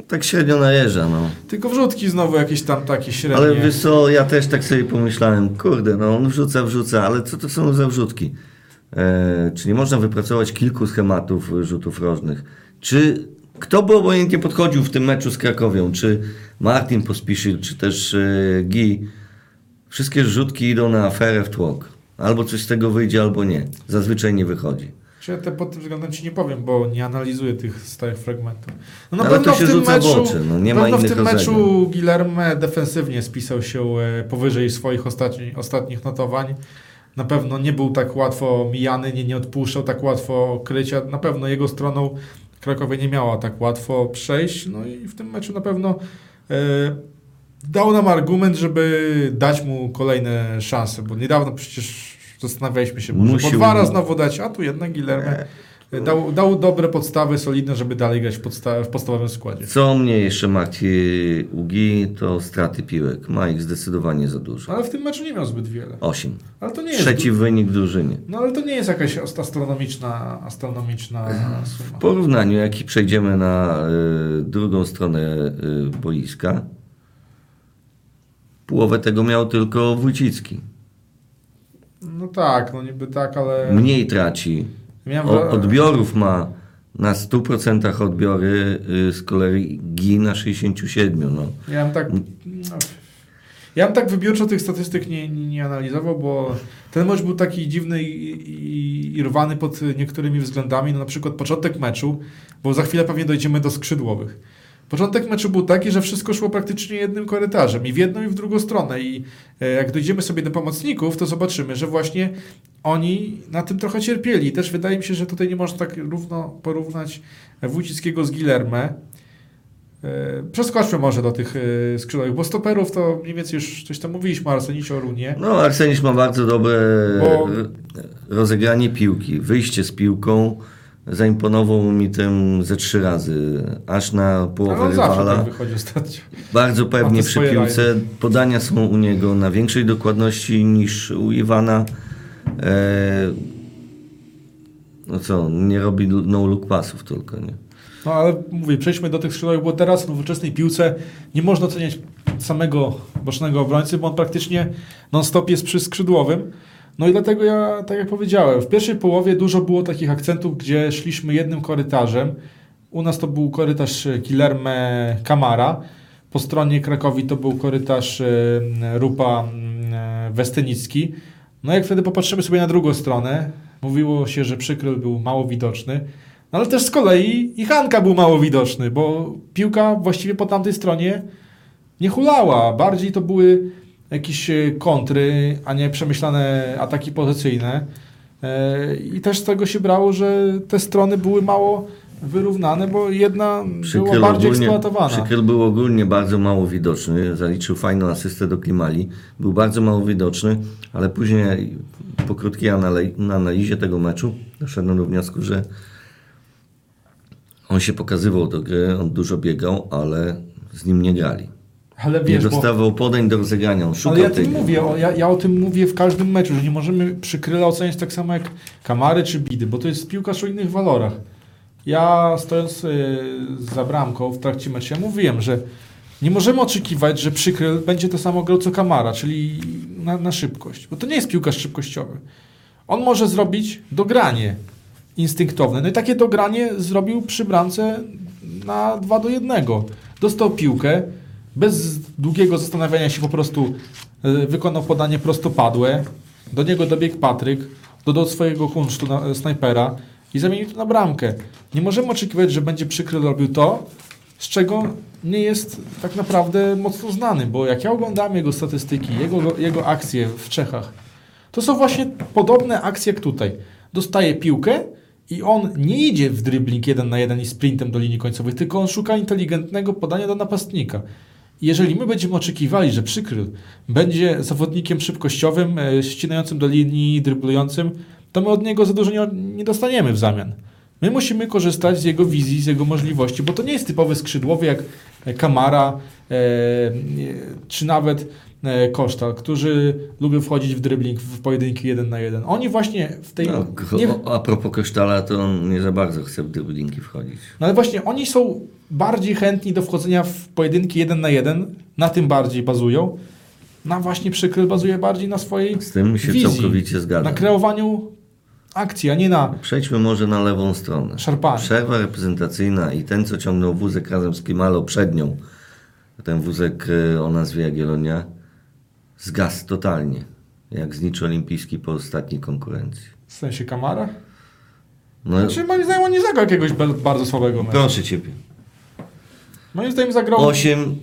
B: Tak średnio najeżdża, no.
C: Tylko wrzutki znowu jakieś tam takie średnie.
B: Ale wiesz co, ja też tak sobie pomyślałem, kurde, no on wrzuca, wrzuca, ale co to są za wrzutki? E, czy nie można wypracować kilku schematów rzutów rożnych? Czy kto by obojętnie podchodził w tym meczu z Krakowią? Czy Martin Pospiszil, czy też e, Gi? Wszystkie rzutki idą na aferę w tłok. Albo coś z tego wyjdzie, albo nie. Zazwyczaj nie wychodzi.
C: Ja te pod tym względem ci nie powiem, bo nie analizuję tych stałych fragmentów. No na
B: Ale
C: pewno
B: to się
C: w tym
B: rzuca w
C: meczu,
B: oczy, no, nie ma
C: pewno w
B: innych
C: tym meczu. Guillerme defensywnie spisał się e, powyżej swoich ostatni, ostatnich notowań. Na pewno nie był tak łatwo mijany, nie, nie odpuszczał tak łatwo krycia. Na pewno jego stroną Krakowie nie miała tak łatwo przejść. No i w tym meczu na pewno e, dał nam argument, żeby dać mu kolejne szanse, bo niedawno przecież zastanawialiśmy się, może po
B: Musił-
C: dwa razy znowu dać, a tu jednak Guillerme dał, dał dobre podstawy, solidne, żeby dalej grać w, podsta- w podstawowym składzie.
B: Co mnie jeszcze martwi u Gi, to straty piłek. Ma ich zdecydowanie za dużo.
C: Ale w tym meczu nie miał zbyt wiele.
B: Osiem.
C: Ale to nie jest.
B: Trzeci wynik w drużynie.
C: No ale to nie jest jakaś ast- astronomiczna, astronomiczna
B: W
C: suma.
B: porównaniu, jaki przejdziemy na y, drugą stronę y, boiska, połowę tego miał tylko Wójcicki.
C: No tak, no niby tak, ale.
B: Mniej traci.
C: Miałem
B: O, odbiorów ma na 100% odbiory, y, z kolei Gi na 67%. No.
C: Ja bym tak. No, ja bym tak wybiórczo tych statystyk nie, nie, nie analizował, bo ten mecz był taki dziwny i, i, i rwany pod niektórymi względami. No na przykład początek meczu, bo za chwilę pewnie dojdziemy do skrzydłowych. Początek meczu był taki, że wszystko szło praktycznie jednym korytarzem i w jedną i w drugą stronę. I e, jak dojdziemy sobie do pomocników, to zobaczymy, że właśnie oni na tym trochę cierpieli. Też wydaje mi się, że tutaj nie można tak równo porównać Wójcickiego z Gilerme. E, Przeskoczmy może do tych e, skrzydłowych, bo stoperów to mniej więcej już coś tam mówiliśmy, Arsenicie o Runie.
B: No, Arsenisz ma bardzo dobre
C: Bo-
B: rozegranie piłki, wyjście z piłką. Zaimponował mi tym ze trzy razy, aż na połowę rywala.
C: tak wychodzi ostatnio.
B: Bardzo pewnie przy piłce. Podania są u niego na większej dokładności niż u Iwana. E, no co, nie robi no look pasów tylko, nie?
C: No ale mówię, przejdźmy do tych skrzydłowych, bo teraz w nowoczesnej piłce nie można oceniać samego bocznego obrońcy, bo on praktycznie non-stop jest przy skrzydłowym. No i dlatego ja, tak jak powiedziałem, w pierwszej połowie dużo było takich akcentów, gdzie szliśmy jednym korytarzem. U nas to był korytarz Killerme Kamara, po stronie Krakowi to był korytarz e, Rupa e, Westynicki. No jak wtedy popatrzymy sobie na drugą stronę, mówiło się, że przykryl był mało widoczny, no ale też z kolei i Hanka był mało widoczny, bo piłka właściwie po tamtej stronie nie hulała. Bardziej to były jakieś e, kontry, a nie przemyślane ataki pozycyjne. E, I też z tego się brało, że te strony były mało wyrównane, bo jedna była bardziej eksploatowana.
B: Przykryl był ogólnie bardzo mało widoczny. Zaliczył fajną asystę do Klimali. Był bardzo mało widoczny, ale później po krótkiej analizie tego meczu doszedłem do wniosku, że on się pokazywał do gry, on dużo biegał, ale z nim nie grali.
C: Ale
B: Nie
C: wiesz, bo,
B: dostawał podań do rozegrania, on szukał
C: ale ja
B: tej
C: mówię, o, ja, ja o tym mówię w każdym meczu, że nie możemy przykryla oceniać tak samo jak Kamary czy Bidy, bo to jest piłkarz o innych walorach. Ja stojąc y, za bramką w trakcie meczu, ja mówiłem, że nie możemy oczekiwać, że przykryl będzie to samo grał co Kamara, czyli na, na szybkość, bo to nie jest piłkarz szybkościowy. On może zrobić dogranie instynktowne. No i takie dogranie zrobił przy bramce na 2 do 1. Dostał piłkę, bez długiego zastanawiania się po prostu y, wykonał podanie prostopadłe. Do niego dobiegł Patryk, dodał swojego kunsztu na, e, snajpera i zamienił to na bramkę. Nie możemy oczekiwać, że będzie przykry robił to, z czego nie jest tak naprawdę mocno znany, bo jak ja oglądam jego statystyki, jego, jego akcje w Czechach, to są właśnie podobne akcje jak tutaj. Dostaje piłkę i on nie idzie w dribbling jeden na jeden i sprintem do linii końcowej, tylko on szuka inteligentnego podania do napastnika. Jeżeli my będziemy oczekiwali, że przykryl będzie zawodnikiem szybkościowym, e, ścinającym do linii, dryblującym, to my od niego za dużo nie, nie dostaniemy w zamian. My musimy korzystać z jego wizji, z jego możliwości, bo to nie jest typowy skrzydłowy jak Kamara e, e, czy nawet Koszta, którzy lubią wchodzić w dribbling w pojedynki jeden na jeden. Oni właśnie w tej...
B: No,
C: nie,
B: a propos Kosztala, to on nie za bardzo chce w driblingi wchodzić.
C: no ale właśnie oni są bardziej chętni do wchodzenia w pojedynki jeden na jeden, na tym bardziej bazują. Na właśnie przykryl bazuje bardziej na swojej
B: Z tym się
C: wizji,
B: całkowicie zgadzam.
C: na kreowaniu akcji, a nie na
B: Przejdźmy może na lewą stronę.
C: szarpaniu.
B: Przerwa reprezentacyjna i ten, co ciągnął wózek razem z Kimalą przed nią, ten wózek e, o nazwie Jagiellonia, zgasł totalnie, jak znicz olimpijski po ostatniej konkurencji.
C: W sensie Kamara?
B: No,
C: Znaczy, moim zdaniem on nie zagrał jakiegoś bardzo słabego meczu.
B: proszę Ciebie.
C: Moim zdaniem zagrał...
B: 8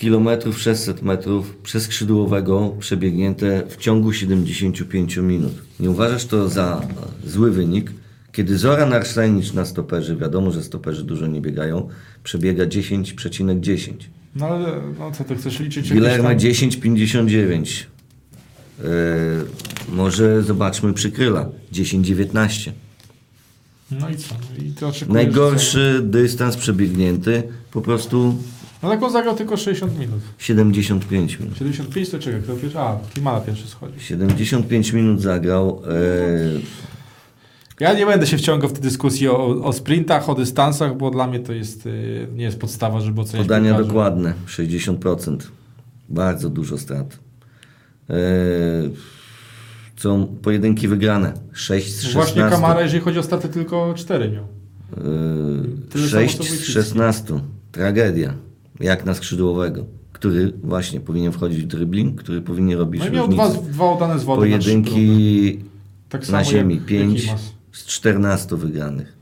B: km 600 metrów przez skrzydłowego przebiegnięte w ciągu 75 minut. Nie uważasz to za zły wynik? Kiedy Zoran Arsenic na stoperze, wiadomo, że stoperzy dużo nie biegają, przebiega 10,10.
C: No ale no, co ty chcesz liczyć?
B: Guillermo
C: tam-
B: 10,59. Yy, może zobaczmy przykryla 10,19.
C: No i co? No I oczekujesz,
B: Najgorszy dystans przebiegnięty po prostu?
C: No tak on zagrał tylko 60 minut.
B: 75 minut.
C: 75 to czekaj, kto pierwszy? A, Kimala pierwszy schodzi.
B: 75 minut zagrał. Yy,
C: Ja nie będę się wciągał w tę dyskusję o, o sprintach, o dystansach, bo dla mnie to jest, y, nie jest podstawa, żeby oceniać
B: podania
C: piłkarzy.
B: dokładne 60%. Bardzo dużo strat. Yy, są pojedynki wygrane. 6 z 16.
C: Właśnie Kamara, jeżeli chodzi o straty, tylko 4 miał. Tyle
B: Yy,
C: samo,
B: 6
C: co
B: z
C: Wójcicki.
B: 16. Tragedia. Jak na skrzydłowego, który właśnie powinien wchodzić w dribbling, który powinien robić
C: No i miał dwa, dwa oddane z wody na trzy próby.
B: Pojedynki
C: tak
B: na ziemi.
C: jak-
B: 5
C: jak Imas.
B: Z 14 wygranych.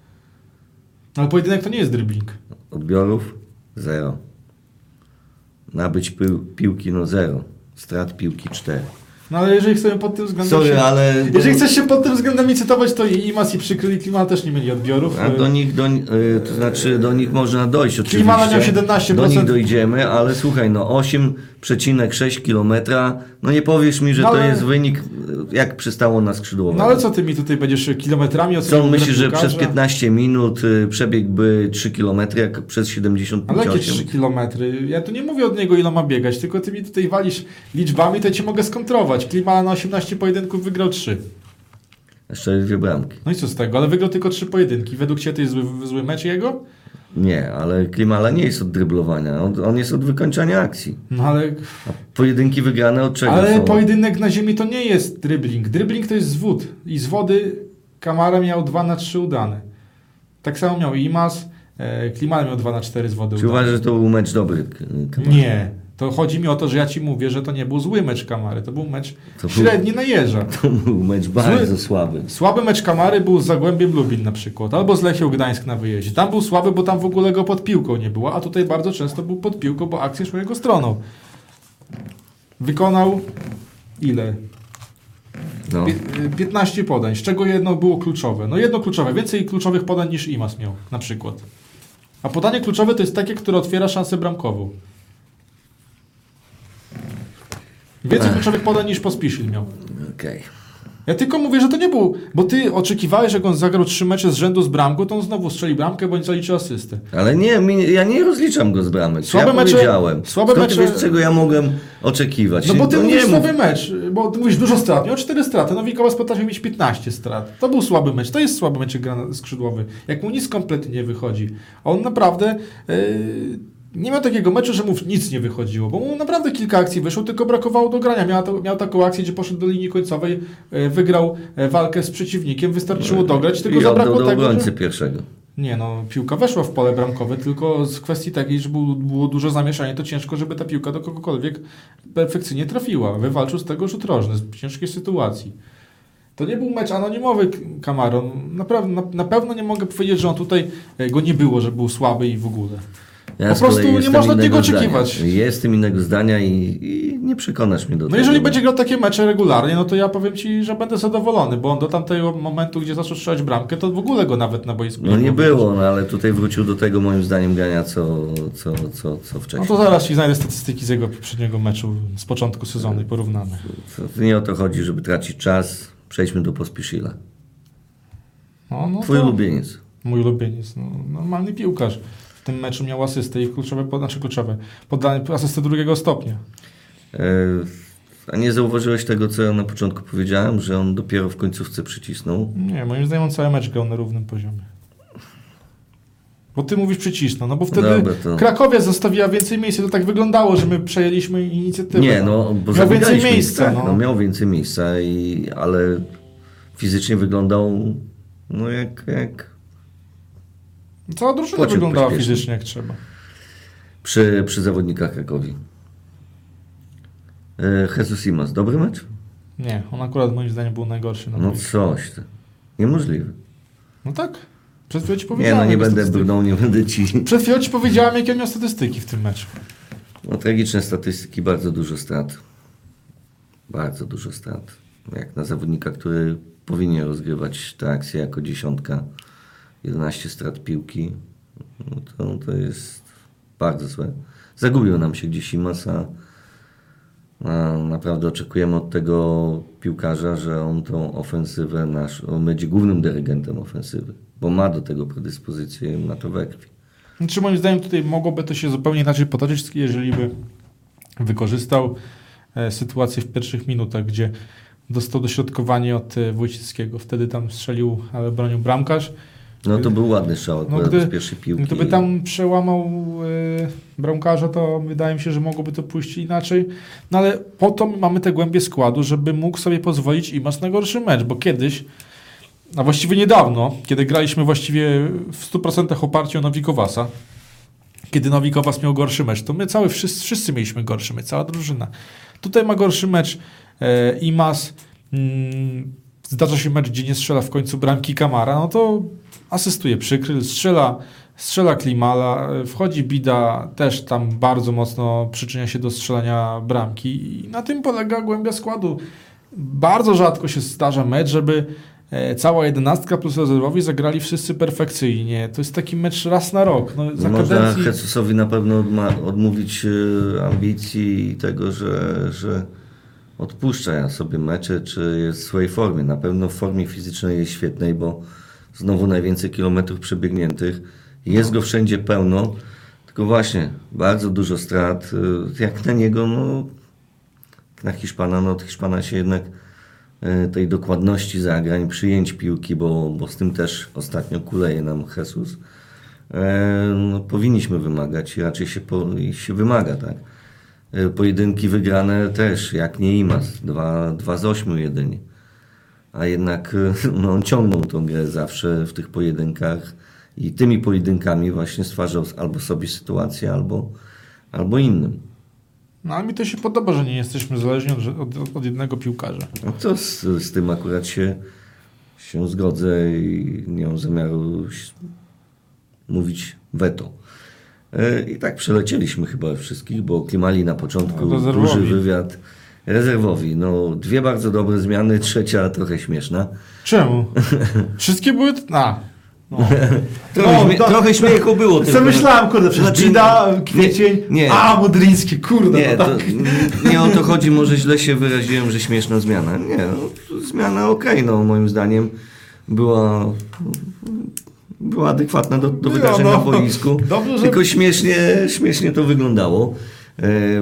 C: No, ale pojedynek to nie jest dribbling.
B: Odbiorów 0. Nabyć pił, piłki no 0. Strat piłki 4.
C: No ale jeżeli chcemy pod tym względem
B: Sorry,
C: się...
B: ale...
C: Jeżeli chcesz się pod tym względem licytować, to i Imas i przykryli Klima też nie mieli odbiorów.
B: A do nich, do, y, to znaczy do nich można dojść oczywiście.
C: Klimana miał 17%.
B: Do nich dojdziemy, ale słuchaj, no 8,6 km, no nie powiesz mi, że
C: No
B: to jest wynik, jak przystało na skrzydłowe.
C: No ale co ty mi tutaj będziesz kilometrami
B: Co
C: oceniał
B: on myśli, że przez 15 minut y, przebiegłby 3 km, jak przez 75
C: Ale jakie
B: 8?
C: 3 kilometry? Ja tu nie mówię od niego, ile ma biegać, tylko ty mi tutaj walisz liczbami, to ja ci mogę skontrować. Klima na 18 pojedynków wygrał 3.
B: Jeszcze dwie bramki.
C: No i co z tego? Ale wygrał tylko 3 pojedynki. Według ciebie to jest zły, zły mecz jego?
B: Nie, ale Klimala nie jest od dryblowania, on, on jest od wykończania akcji.
C: No ale,
B: A pojedynki wygrane od czego
C: ale
B: są?
C: pojedynek na ziemi to nie jest dribbling. Dribbling to jest zwód. I z wody Kamara miał 2 na 3 udane. Tak samo miał Imas. E, Klimala miał 2 na 4 z wody
B: Czy
C: udane.
B: uważasz, że to był mecz dobry? K- Kamala?
C: Nie. To chodzi mi o to, że ja ci mówię, że to nie był zły mecz Kamary. To był mecz
B: To był-
C: średni na jeża.
B: To był mecz bardzo słaby.
C: Słaby mecz Kamary był z Zagłębiem Lubin na przykład, albo z Lechią Gdańsk na wyjeździe. Tam był słaby, bo tam w ogóle go pod piłką nie było, a tutaj bardzo często był pod piłką, bo akcje szły jego stroną. Wykonał ile?
B: No.
C: Pie- y, 15 podań, z czego jedno było kluczowe. No jedno kluczowe, więcej kluczowych podań niż Imas miał na przykład. A podanie kluczowe to jest takie, które otwiera szansę bramkową. Więcej kluczowych podań niż Pospisil miał.
B: Okej.
C: Ja tylko mówię, że to nie był, bo ty oczekiwałeś, że jak on zagrał trzy mecze z rzędu z bramką, to on znowu strzeli bramkę bądź zaliczy asystę.
B: Ale nie, mi, ja nie rozliczam go z bramek.
C: Słabe
B: ja
C: mecze-
B: powiedziałem.
C: słabe
B: Skąd
C: mecze-
B: wiesz, czego ja mogłem oczekiwać?
C: No bo ty
B: to
C: mówisz
B: nie mów.
C: słaby mecz, bo ty mówisz dużo strat, miał cztery straty, no Wikołas potrafił mieć 15 strat. To był słaby mecz, to jest słaby mecz skrzydłowy. Jak mu nic kompletnie nie wychodzi. A on naprawdę yy, nie miał takiego meczu, że mu nic nie wychodziło, bo mu naprawdę kilka akcji wyszło, tylko brakowało do grania. Miał, to, miał taką akcję, gdzie poszedł do linii końcowej, yy, wygrał yy, walkę z przeciwnikiem, wystarczyło dograć, tylko
B: I
C: zabrakło
B: do
C: tego, że...
B: pierwszego.
C: Nie no, piłka weszła w pole bramkowe, tylko z kwestii takiej, że było, było duże zamieszanie, to ciężko, żeby ta piłka do kogokolwiek perfekcyjnie trafiła. Wywalczył z tego rzut rożny, z ciężkiej sytuacji. To nie był mecz anonimowy Cameron. Naprawdę, na, na pewno nie mogę powiedzieć, że on tutaj e, go nie było, że był słaby i w ogóle.
B: Ja
C: Po prostu nie można od niego
B: zdania.
C: oczekiwać.
B: Jestem innego zdania i, i nie przekonasz mnie do
C: No
B: tego.
C: jeżeli będzie grał takie mecze regularnie, no to ja powiem Ci, że będę zadowolony, bo on do tamtego momentu, gdzie zaczął strzelać bramkę, to w ogóle go nawet na boisku
B: No nie
C: widać.
B: było, no ale tutaj wrócił do tego moim zdaniem grania, co, co, co, co
C: No
B: wcześniej.
C: to zaraz Ci znajdę statystyki z jego poprzedniego meczu z początku sezonu i porównamy.
B: Nie o to chodzi, żeby tracić czas. Przejdźmy do Pospiszila.
C: No, no
B: Twój
C: to
B: ulubieniec.
C: Mój ulubieniec. No, normalny piłkarz. W tym meczu miał asystę i kluczowe, znaczy kluczowe, podanie, asystę drugiego stopnia.
B: E, A nie zauważyłeś tego, co ja na początku powiedziałem, że on dopiero w końcówce przycisnął?
C: Nie, moim zdaniem on cały mecz grał na równym poziomie. Bo ty mówisz przycisnął, no bo wtedy
B: Dobra, to-
C: Krakowia zostawiła więcej miejsca. To tak wyglądało, że my przejęliśmy inicjatywę.
B: Nie, no, bo
C: miał więcej miejsca.
B: tak,
C: no.
B: no. miał więcej miejsca, i, ale fizycznie wyglądał no jak, jak
C: Cała drużyna
B: Pociąg
C: wyglądała
B: pośpieszny.
C: fizycznie jak trzeba.
B: przy, przy zawodnikach Krakowi. E, Jesus Imas, dobry mecz?
C: Nie, on akurat moim zdaniem był najgorszy na
B: No
C: boisku.
B: coś ty. Niemożliwe.
C: No tak. Przed chwilą ci
B: Nie,
C: powiedziałem.
B: no nie
C: jakie
B: będę
C: statystyki.
B: brnął, nie będę ci...
C: Przed chwilą ci powiedziałem, jakie on miał statystyki w tym meczu.
B: No tragiczne statystyki, bardzo dużo strat. Bardzo dużo strat. Jak na zawodnika, który powinien rozgrywać tę akcję jako dziesiątka. 11 strat piłki. No to, to jest bardzo złe. Zagubił nam się gdzieś Imas, a, naprawdę oczekujemy od tego piłkarza, że on tą ofensywę nasz, on będzie głównym dyrygentem ofensywy, bo ma do tego predyspozycję, ma to we krwi.
C: Znaczy moim zdaniem tutaj mogłoby to się zupełnie inaczej potoczyć, jeżeli by wykorzystał e, sytuację w pierwszych minutach, gdzie dostał dośrodkowanie od e, Wójcickiego. Wtedy tam strzelił, ale bronił bramkarz.
B: No to był ładny strzał akurat
C: gdy-
B: z pierwszej piłki.
C: Gdyby tam przełamał e, bramkarza, to wydaje mi się, że mogłoby to pójść inaczej. No ale po to mamy te głębie składu, żeby mógł sobie pozwolić Imas na gorszy mecz, bo kiedyś, a właściwie niedawno, kiedy graliśmy właściwie w 100% oparciu o Nowikowasa, kiedy Nowikowas miał gorszy mecz, to my cały, wszyscy, wszyscy mieliśmy gorszy mecz, cała drużyna. Tutaj ma gorszy mecz e, Imas, mm, zdarza się mecz, gdzie nie strzela w końcu bramki Kamara, no to asystuje przykryl, strzela strzela Klimala, e, wchodzi Bida, też tam bardzo mocno przyczynia się do strzelania bramki i na tym polega głębia składu. Bardzo rzadko się zdarza mecz, żeby e, cała jedenastka plus rezerwowi zagrali wszyscy perfekcyjnie. To jest taki mecz raz na rok. No, za
B: Można
C: kadencji...
B: Jezusowi na pewno odmówić e, ambicji i tego, że, że odpuszcza sobie mecze, czy jest w swojej formie. Na pewno w formie fizycznej jest świetnej, bo znowu najwięcej kilometrów przebiegniętych. Jest go wszędzie pełno, tylko właśnie bardzo dużo strat. e, Jak na niego, no, na Hiszpana, no od Hiszpana się jednak e, tej dokładności zagrań, przyjęć piłki, bo, bo z tym też ostatnio kuleje nam Jesus. E, no, powinniśmy wymagać raczej się, po, się wymaga, tak. Pojedynki wygrane też, jak nie Imas, dwa, z ośmiu jedynie. A jednak no, on ciągnął tą grę zawsze w tych pojedynkach i tymi pojedynkami właśnie stwarzał albo sobie sytuację, albo, albo innym.
C: No ale mi to się podoba, że nie jesteśmy zależni od, od, od jednego piłkarza.
B: No to z, z tym akurat się, się zgodzę i nie mam zamiaru mówić weto. E, I tak przelecieliśmy chyba wszystkich, bo Klimali na początku
C: Rezerwowi.
B: duży wywiad rezerwowi. No, dwie bardzo dobre zmiany, trzecia trochę śmieszna.
C: Czemu? Wszystkie były... A. No.
B: Trochę,
C: No,
B: śmie-
C: to-
B: trochę śmiechu było.
C: Co myślałem, kurde, przecież
B: Znaczy,
C: Bida, Kwiecień,
B: nie, nie.
C: a Modryński, kurde,
B: Nie,
C: no
B: to,
C: tak.
B: nie o to chodzi, może źle się wyraziłem, że śmieszna zmiana. Nie, no, zmiana okej, no moim zdaniem była, była adekwatna do, do wydarzeń
C: no.
B: na boisku.
C: Dobrze, że-
B: Tylko śmiesznie, śmiesznie to wyglądało,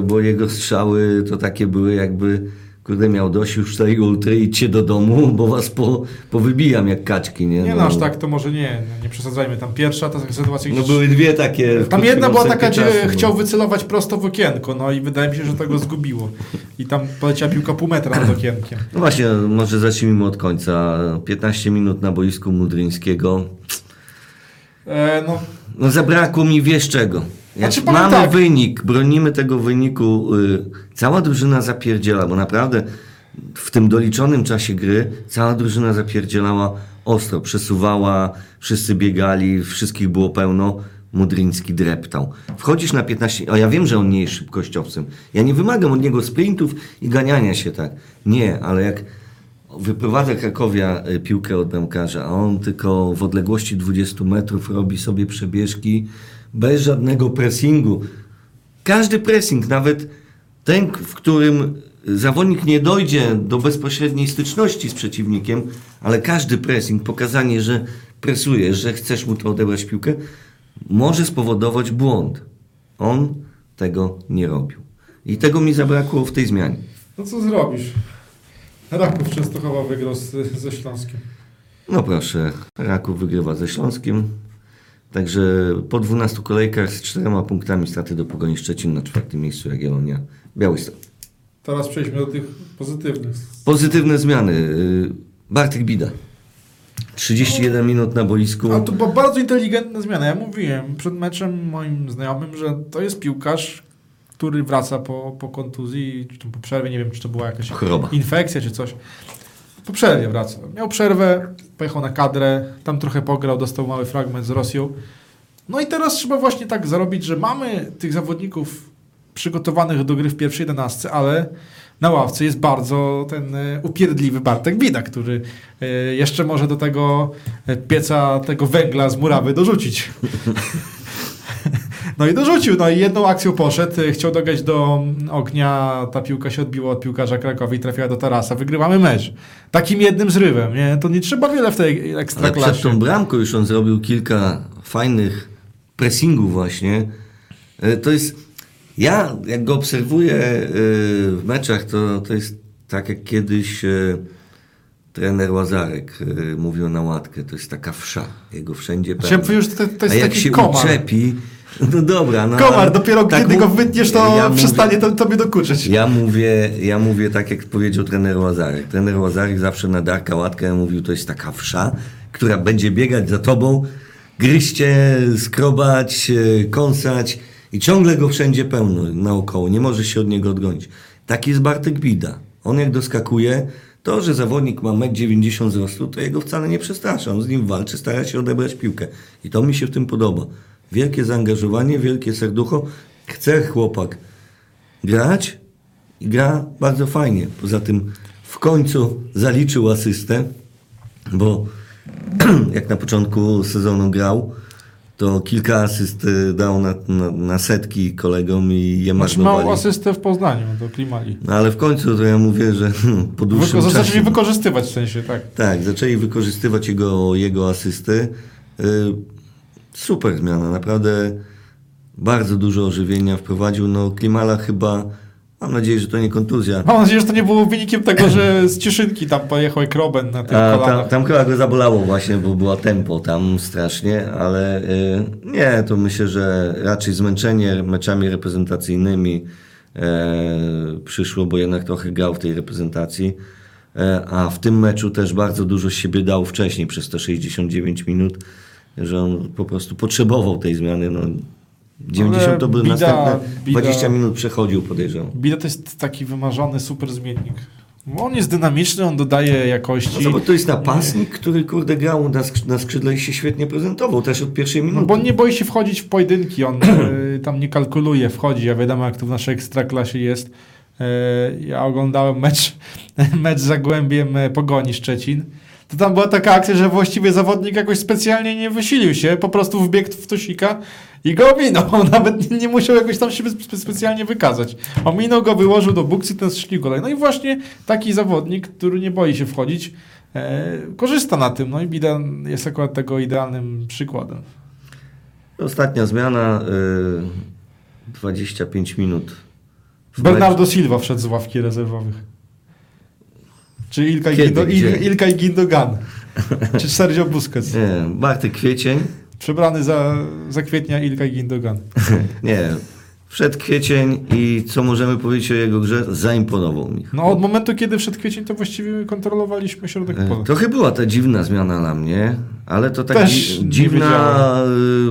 B: bo jego strzały to takie były jakby kurde miał dość już tej ultry, idźcie do domu, bo was po, powybijam jak kaczki, nie?
C: Nie no, aż tak to może nie, no, nie przesadzajmy. Tam pierwsza ta sytuacja,
B: No
C: gdzie...
B: były dwie takie.
C: Tam jedna była taka, gdzie
B: czasu, no.
C: chciał wycelować prosto w okienko, no i wydaje mi się, że to go zgubiło. I tam poleciała piłka pół metra nad okienkiem.
B: No właśnie, może zacznijmy od końca. 15 minut na boisku Mudryńskiego.
C: E, no,
B: No zabrakło mi wiesz czego. Jak
C: Znaczy,
B: mamy
C: tak.
B: wynik, bronimy tego wyniku, y, cała drużyna zapierdziela, bo naprawdę w tym doliczonym czasie gry cała drużyna zapierdzielała ostro, przesuwała, wszyscy biegali, wszystkich było pełno. Mudryński dreptał. Wchodzisz na 15, a ja wiem, że on nie jest szybkościowcem. Ja nie wymagam od niego sprintów i ganiania się tak. Nie, ale jak wyprowadza Krakowia y, piłkę od bramkarza, a on tylko w odległości 20 metrów robi sobie przebieżki bez żadnego pressingu. Każdy pressing, nawet ten, w którym zawodnik nie dojdzie do bezpośredniej styczności z przeciwnikiem, ale każdy pressing, pokazanie, że presujesz, że chcesz mu to odebrać piłkę, może spowodować błąd. On tego nie robił. I tego mi zabrakło w tej zmianie.
C: no co zrobisz? Raków Częstochowa wygrał z, ze Śląskiem.
B: No proszę, Raków wygrywa ze Śląskiem. Także po 12 kolejkach z czterema punktami straty do Pogoni Szczecin na czwartym miejscu Jagiellonia Białystok.
C: Teraz przejdźmy do tych pozytywnych.
B: Pozytywne zmiany. Y, Bartek Bida. 31 minut na boisku.
C: A to była bardzo inteligentna zmiana. Ja mówiłem przed meczem moim znajomym, że to jest piłkarz, który wraca po, po kontuzji, czy po przerwie, nie wiem, czy to była jakaś
B: Choroba.
C: infekcja, czy coś. Po przerwie wraca. Miał przerwę, pojechał na kadrę, tam trochę pograł, dostał mały fragment z Rosją. No i teraz trzeba właśnie tak zarobić, że mamy tych zawodników przygotowanych do gry w pierwszej jedenastce, ale na ławce jest bardzo ten e, upierdliwy Bartek Bida, który e, jeszcze może do tego e, pieca tego węgla z murawy dorzucić. No i dorzucił, no i jedną akcją poszedł, e, chciał dogać do ognia, ta piłka się odbiła od piłkarza Krakowi i trafiła do Tarasa. Wygrywamy mecz. Takim jednym zrywem, nie? To nie trzeba wiele w tej
B: Ale przed
C: ekstraklasie.
B: tą bramką już on zrobił kilka fajnych pressingów właśnie. E, To jest... Ja, jak go obserwuję e, w meczach, to, to jest tak jak kiedyś trener Łazarek mówił na łatkę. To jest taka wsza. Jego wszędzie
C: że to, to
B: A jak się
C: komar.
B: uczepi, no dobra. No,
C: Komar, dopiero
B: tak
C: kiedy go wytniesz, to
B: ja mówię-
C: przestanie to, tobie dokuczyć.
B: Ja mówię, ja mówię tak, jak powiedział trener Łazarek. Trener Łazarek zawsze na Darka Łatkę mówił, to jest taka wsza, która będzie biegać za tobą, gryźcie, skrobać, e, kąsać i ciągle go wszędzie pełno naokoło. Nie możesz się od niego odgonić. Taki jest Bartek Bida. On jak doskakuje, To, że zawodnik ma 1,90 m wzrostu, to jego wcale nie przestrasza. On z nim walczy, stara się odebrać piłkę. I to mi się w tym podoba. Wielkie zaangażowanie, wielkie serducho. Chce chłopak grać i gra bardzo fajnie. Poza tym w końcu zaliczył asystę, bo jak na początku sezonu grał, to kilka asyst y, dał na, na, na setki kolegom i je
C: Znaczy
B: marnowali.
C: mał asystę w Poznaniu, do Klimali.
B: No ale w końcu to ja mówię, że po dłuższym
C: Wyko- zaczęli
B: czasie...
C: wykorzystywać w sensie, tak.
B: Tak, zaczęli wykorzystywać jego, jego asysty. Y, Super zmiana, naprawdę bardzo dużo ożywienia wprowadził. No Klimala chyba, mam nadzieję, że to nie kontuzja.
C: Mam nadzieję, że to nie było wynikiem tego, że z Cieszynki tam pojechał jak Robin na tych
B: A, tam,
C: kolanach.
B: tam chyba go zabolało właśnie, bo była tempo tam strasznie, ale y, nie, to myślę, że raczej zmęczenie meczami reprezentacyjnymi e, przyszło, bo jednak trochę grał w tej reprezentacji. E, a w tym meczu też bardzo dużo siebie dał wcześniej przez te 69 minut, że on po prostu potrzebował tej zmiany. No, 90 to by
C: bida-
B: następne
C: bida-
B: 20 minut przechodził, podejrzewam.
C: Bida to jest taki wymarzony super zmiennik. Bo On jest dynamiczny, on dodaje jakości.
B: No, zobacz, to jest napastnik, który kurde grał na, sk- na skrzydle i się świetnie prezentował, też od pierwszej minuty.
C: No bo on nie boi się wchodzić w pojedynki, on e, tam nie kalkuluje, wchodzi, a wiadomo jak to w naszej ekstraklasie jest. E, Ja oglądałem mecz, mecz z Zagłębiem e, Pogoni Szczecin. To tam była taka akcja, że właściwie zawodnik jakoś specjalnie nie wysilił się, po prostu wbiegł w Tosika i go ominął. On nawet nie, musiał jakoś tam się spe- specjalnie wykazać. Ominął go, wyłożył do bukcy, ten strzelił golej. No i właśnie taki zawodnik, który nie boi się wchodzić, e, korzysta na tym. No i Bida jest akurat tego idealnym przykładem.
B: Ostatnia zmiana, y, 25 minut.
C: Bernardo Silva wszedł z ławki rezerwowych. Czy Ilka, i
B: Kiedy?
C: Gindo? Il, Ilka Gindogan. Czy Sergio Busquets.
B: Nie, Bartek Kwiecień.
C: Przebrany za, za kwietnia Ilka i Gindogan.
B: Nie, wszedł Kwiecień i co możemy powiedzieć o jego grze? Zaimponował mi.
C: No od momentu, kiedy wszedł kwiecień, to właściwie kontrolowaliśmy środek
B: E,
C: pola.
B: Trochę była ta dziwna zmiana dla mnie, ale to tak
C: Też
B: dziwna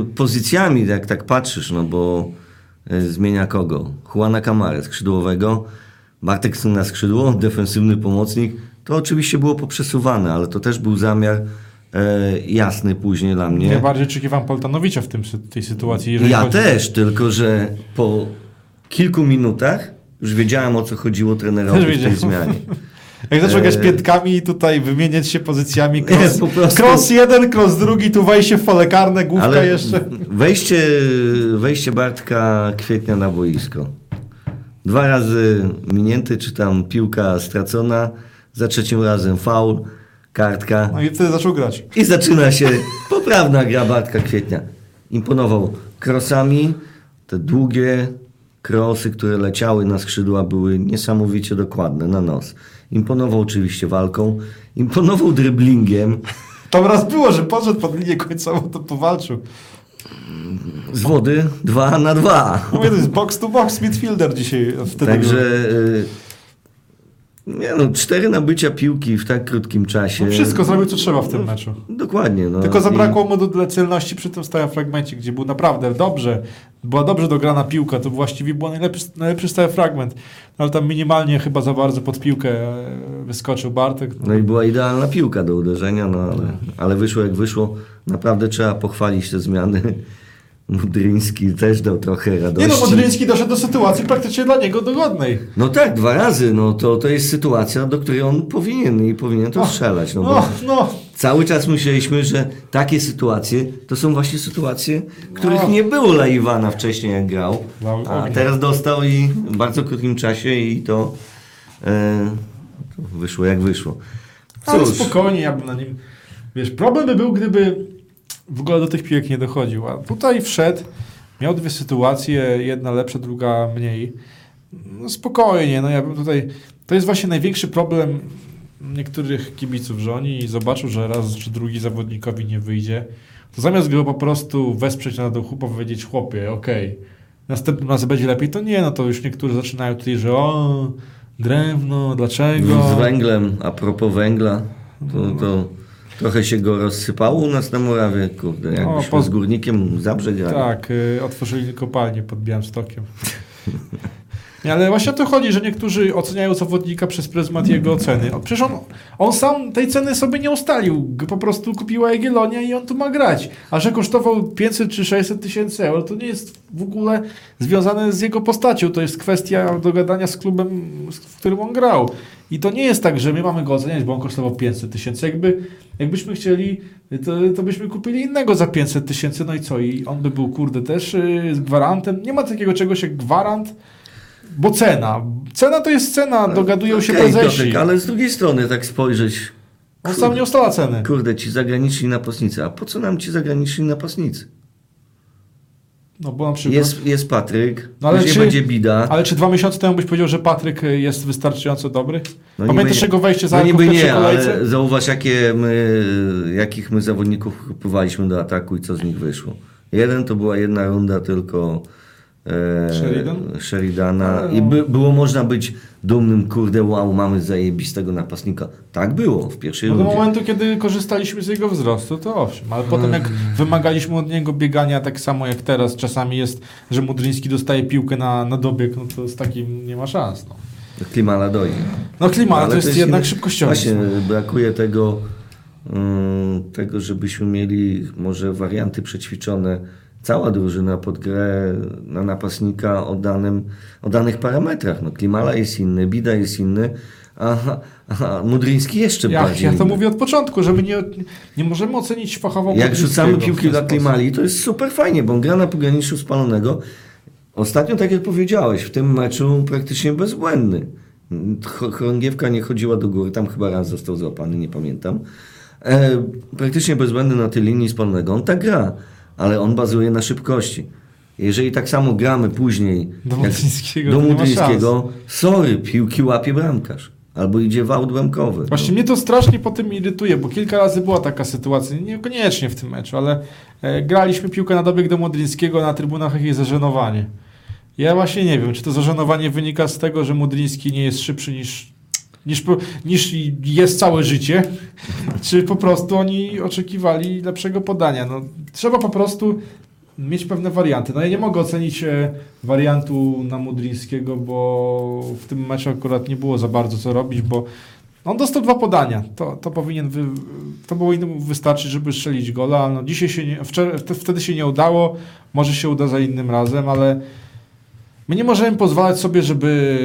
B: y, pozycjami, jak tak patrzysz, no bo y, zmienia kogo? Juana Camarę, skrzydłowego, Bartek na skrzydło, defensywny pomocnik. To oczywiście było poprzesuwane, ale to też był zamiar e, jasny później dla mnie.
C: Ja bardziej oczekiwałem Poltanowicza w tym, tej sytuacji.
B: Ja
C: chodzi-
B: też, tylko że po kilku minutach już wiedziałem o co chodziło trenerowi w tej zmianie.
C: Jak zaczął grać
B: E,
C: piętkami i tutaj wymieniać się pozycjami. Cross,
B: po prostu-
C: cross jeden, cross drugi, tu wejście w pole karne, główka
B: Ale
C: jeszcze.
B: wejście, wejście Bartka Kwietnia na boisko. Dwa razy minięty, czy tam piłka stracona, za trzecim razem faul, kartka
C: No i wtedy zaczął grać.
B: i zaczyna się poprawna gra Bartka Kwietnia. Imponował krosami, te długie krosy, które leciały na skrzydła były niesamowicie dokładne, na nos. Imponował oczywiście walką, imponował dryblingiem,
C: Tam raz było, że podszedł pod linię końcową, to powalczył.
B: Z wody dwa na dwa.
C: Mówię, to jest box to box midfielder dzisiaj. Wtedy
B: Także
C: był.
B: Nie no, cztery nabycia piłki w tak krótkim czasie.
C: No wszystko zrobił, co trzeba w tym meczu.
B: Dokładnie. No.
C: Tylko zabrakło mu do celności przy tym stałym fragmencie, gdzie był naprawdę dobrze. Była dobrze dograna piłka, to właściwie był najlepszy, najlepszy stały fragment. No, ale tam minimalnie chyba za bardzo pod piłkę e, wyskoczył Bartek.
B: No i była idealna piłka do uderzenia, no ale, ale wyszło jak wyszło. Naprawdę trzeba pochwalić te zmiany. Mudryński też dał trochę
C: Nie
B: radości.
C: no, Modryński doszedł do sytuacji praktycznie dla niego dogodnej.
B: No tak, dwa razy. No to, to jest sytuacja, do której on powinien i powinien to strzelać. No, bo
C: No, no.
B: Cały czas myśleliśmy, że takie sytuacje to są właśnie sytuacje, których
C: No.
B: nie było dla Iwana wcześniej jak grał.
C: Dla
B: A teraz dostał i w bardzo krótkim czasie i to, e, to wyszło jak wyszło.
C: Ale
B: Cóż,
C: spokojnie, ja bym na nim... Wiesz, problem by był, gdyby w ogóle do tych piłek nie dochodził. A tutaj wszedł, miał dwie sytuacje, jedna lepsza, druga mniej. No spokojnie, no ja bym tutaj... To jest właśnie największy problem niektórych kibiców, że oni zobaczą, że raz czy drugi zawodnikowi nie wyjdzie, to zamiast go po prostu wesprzeć na duchu, powiedzieć chłopie, okej, następnym razem będzie lepiej, to nie, no to już niektórzy zaczynają tutaj, że o, drewno, dlaczego?
B: z węglem, a propos węgla, to, to trochę się go rozsypało u nas na Morawie. Kurde, jakbyśmy
C: po-
B: z Górnikiem Zabrze grali.
C: Tak, y, otworzyli kopalnię pod Białymstokiem. Nie, ale właśnie o to chodzi, że niektórzy oceniają zawodnika przez pryzmat jego oceny. Przecież on, on sam tej ceny sobie nie ustalił. Po prostu kupiła Jagiellonia i on tu ma grać. A że kosztował 500 czy 600 tysięcy euro, to nie jest w ogóle związane z jego postacią. To jest kwestia dogadania z klubem, w którym on grał. I to nie jest tak, że my mamy go oceniać, bo on kosztował 500 tysięcy. Jakby, jakbyśmy chcieli, to, to byśmy kupili innego za 500 tysięcy. No i co? I on by był, kurde, też yy, z gwarantem. Nie ma takiego czegoś jak gwarant, bo cena. Cena to jest cena, dogadują się
B: Okej,
C: prezesi.
B: Piotrek, ale z drugiej strony tak spojrzeć,
C: On sam nie ustala ceny.
B: kurde, ci zagraniczni napastnicy, a po co nam ci zagraniczni napastnicy?
C: No bo na przykład...
B: Jest, jest Patryk,
C: No ale czy-
B: będzie Bida.
C: Ale czy dwa miesiące temu byś powiedział, że Patryk jest wystarczająco dobry?
B: No
C: Pamiętasz
B: niby
C: jego wejście za
B: no niby nie,
C: kolejce?
B: ale zauważ, jakie my, jakich my zawodników kupowaliśmy do ataku i co z nich wyszło. Jeden to była jedna runda tylko
C: Sheridan?
B: Sheridana i
C: no.
B: by, było można być dumnym, kurde, wow, mamy zajebistego napastnika. Tak było w pierwszej
C: No do
B: rundzie.
C: momentu, kiedy korzystaliśmy z jego wzrostu, to owszem. Ale potem jak wymagaliśmy od niego biegania tak samo jak teraz, czasami jest, że Mudryński dostaje piłkę na, na dobieg, no to z takim nie ma szans. No,
B: Klimala doi.
C: no Klima, ale
B: Ale
C: to jest jednak
B: inny-
C: szybkościowy.
B: Właśnie, brakuje tego, mm, tego, żebyśmy mieli może warianty przećwiczone, cała drużyna pod grę na napastnika o, danym, o danych parametrach. No, Klimala jest inny, Bida jest inny, a, a Mudryński jeszcze
C: Ja,
B: bardziej
C: ja to
B: inny.
C: mówię od początku, że my nie, nie możemy ocenić fachowo
B: Jak rzucamy piłki dla. Klimali, to jest super fajnie, bo on gra na pograniczu spalonego. Ostatnio, tak jak powiedziałeś, w tym meczu praktycznie bezbłędny. Ch- Chorągiewka nie chodziła do góry, tam chyba raz został złapany, nie pamiętam. E, praktycznie bezbłędny na tej linii spalonego. On tak gra, ale on bazuje na szybkości. Jeżeli tak samo gramy później
C: Do Mudryńskiego
B: do Mudryńskiego, sorry, piłki łapie bramkarz. Albo idzie w aut bramkowy.
C: Właśnie mnie to strasznie po tym irytuje, bo kilka razy była taka sytuacja, niekoniecznie w tym meczu, ale e, graliśmy piłkę na dobieg do Modlińskiego na trybunach jakieś zażenowanie. Ja właśnie nie wiem, czy to zażenowanie wynika z tego, że Modliński nie jest szybszy niż, niż, niż jest całe życie, czy po prostu oni oczekiwali lepszego podania. No, trzeba po prostu mieć pewne warianty. No ja nie mogę ocenić e, wariantu na Mudrińskiego, bo w tym meczu akurat nie było za bardzo co robić, bo on dostał dwa podania. To, to powinien wy, to było innemu wystarczyć, żeby strzelić gola. No dzisiaj się nie, wtedy się nie udało, może się uda za innym razem, ale my nie możemy pozwalać sobie, żeby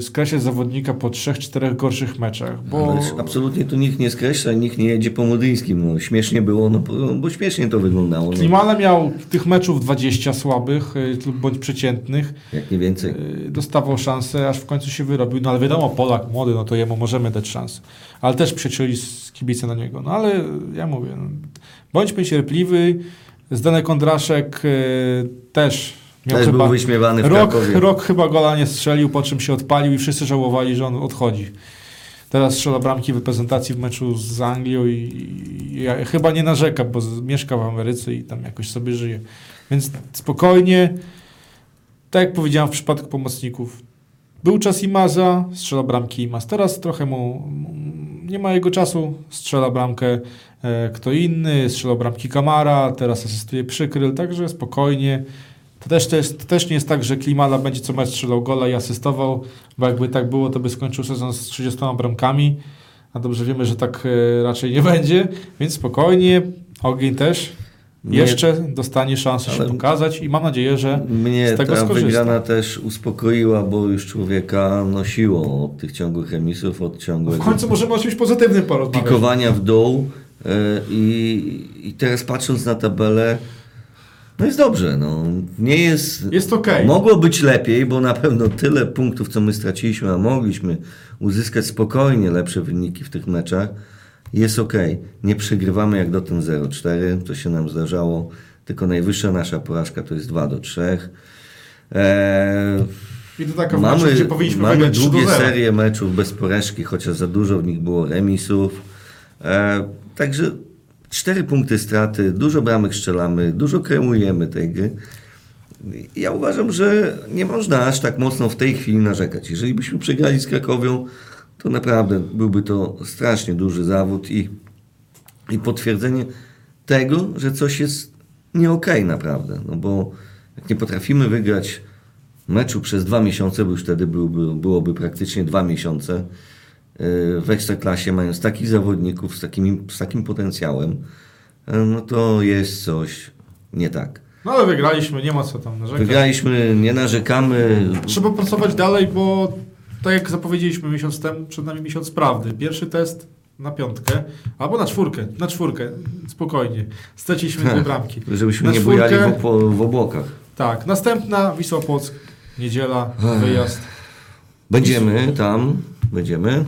C: skreślać zawodnika po trzech, czterech gorszych meczach, bo
B: Ależ absolutnie tu nikt nie skreśla, nikt nie jedzie po Mudryńskim. No, śmiesznie było, no, bo, śmiesznie to wyglądało. No,
C: Klimala miał tych meczów 20 słabych y, lub bądź przeciętnych.
B: jak nie więcej.
C: Y, dostawał szansę, aż w końcu się wyrobił. No ale wiadomo, Polak młody, no to jemu możemy dać szansę. Ale też przecięli z kibice na niego. No ale ja mówię, no, bądźmy cierpliwy. Zdenek Kondraszek y, też miał
B: Też
C: chyba
B: był wyśmiewany w
C: rok,
B: Krakowie.
C: rok chyba gola nie strzelił, po czym się odpalił i wszyscy żałowali, że on odchodzi. Teraz strzela bramki w reprezentacji w meczu z Anglią i, i ja chyba nie narzeka, bo mieszka w Ameryce i tam jakoś sobie żyje. Więc spokojnie, tak jak powiedziałem w przypadku pomocników, był czas Imaza, strzela bramki Imaz. Teraz trochę mu nie ma jego czasu, strzela bramkę e, kto inny, strzela bramki Kamara, teraz asystuje Przykryl, także spokojnie. To też, to, jest, to też nie jest tak, że Klimala będzie co mecz strzelał gola i asystował, bo jakby tak było, to by skończył sezon z 30 bramkami, a dobrze wiemy, że tak e, raczej nie będzie, więc spokojnie, Ogień też
B: Mnie-
C: jeszcze dostanie szansę się pokazać i mam nadzieję, że
B: Mnie
C: z tego
B: ta
C: skorzysta.
B: wygrana też uspokoiła, bo już człowieka nosiło od tych ciągłych remisów, od
C: w
B: ciągłego
C: końcu możemy o czymś pozytywnym porozmawiać.
B: pikowania w dół e, i, i teraz patrząc na tabelę, no jest dobrze, no. Nie jest...
C: Jest okej.
B: Mogło być lepiej, bo na pewno tyle punktów, co my straciliśmy, a mogliśmy uzyskać spokojnie lepsze wyniki w tych meczach, jest ok. Nie przegrywamy jak dotąd 0-4, to się nam zdarzało, tylko najwyższa nasza porażka to jest 2 do 3. Eee,
C: I to taka
B: mamy
C: meczu, gdzie powinniśmy
B: mamy
C: wygrać 3 do
B: długie
C: 0.
B: serie meczów bez porażki, chociaż za dużo w nich było remisów. Eee, także cztery punkty straty, dużo bramek strzelamy, dużo kreujemy tej gry. Ja uważam, że nie można aż tak mocno w tej chwili narzekać. Jeżeli byśmy przegrali z Krakowią, to naprawdę byłby to strasznie duży zawód i, i potwierdzenie tego, że coś jest nie okej naprawdę. No bo jak nie potrafimy wygrać meczu przez dwa miesiące, bo już wtedy byłby, byłoby praktycznie dwa miesiące w Ekstraklasie, mając takich zawodników z, takimi, z takim potencjałem, e, no to jest coś nie tak.
C: No ale wygraliśmy, nie ma co tam narzekać.
B: Wygraliśmy, nie narzekamy.
C: Trzeba pracować dalej, bo tak jak zapowiedzieliśmy miesiąc temu, przed nami miesiąc prawdy. Pierwszy test na piątkę, albo na czwórkę, na czwórkę, spokojnie. Straciliśmy dwie bramki.
B: Żebyśmy
C: Na
B: nie bujali w,
C: czwórkę-
B: opo- w obłokach.
C: Tak, następna Wisła Płock, niedziela, wyjazd.
B: Będziemy tam, będziemy.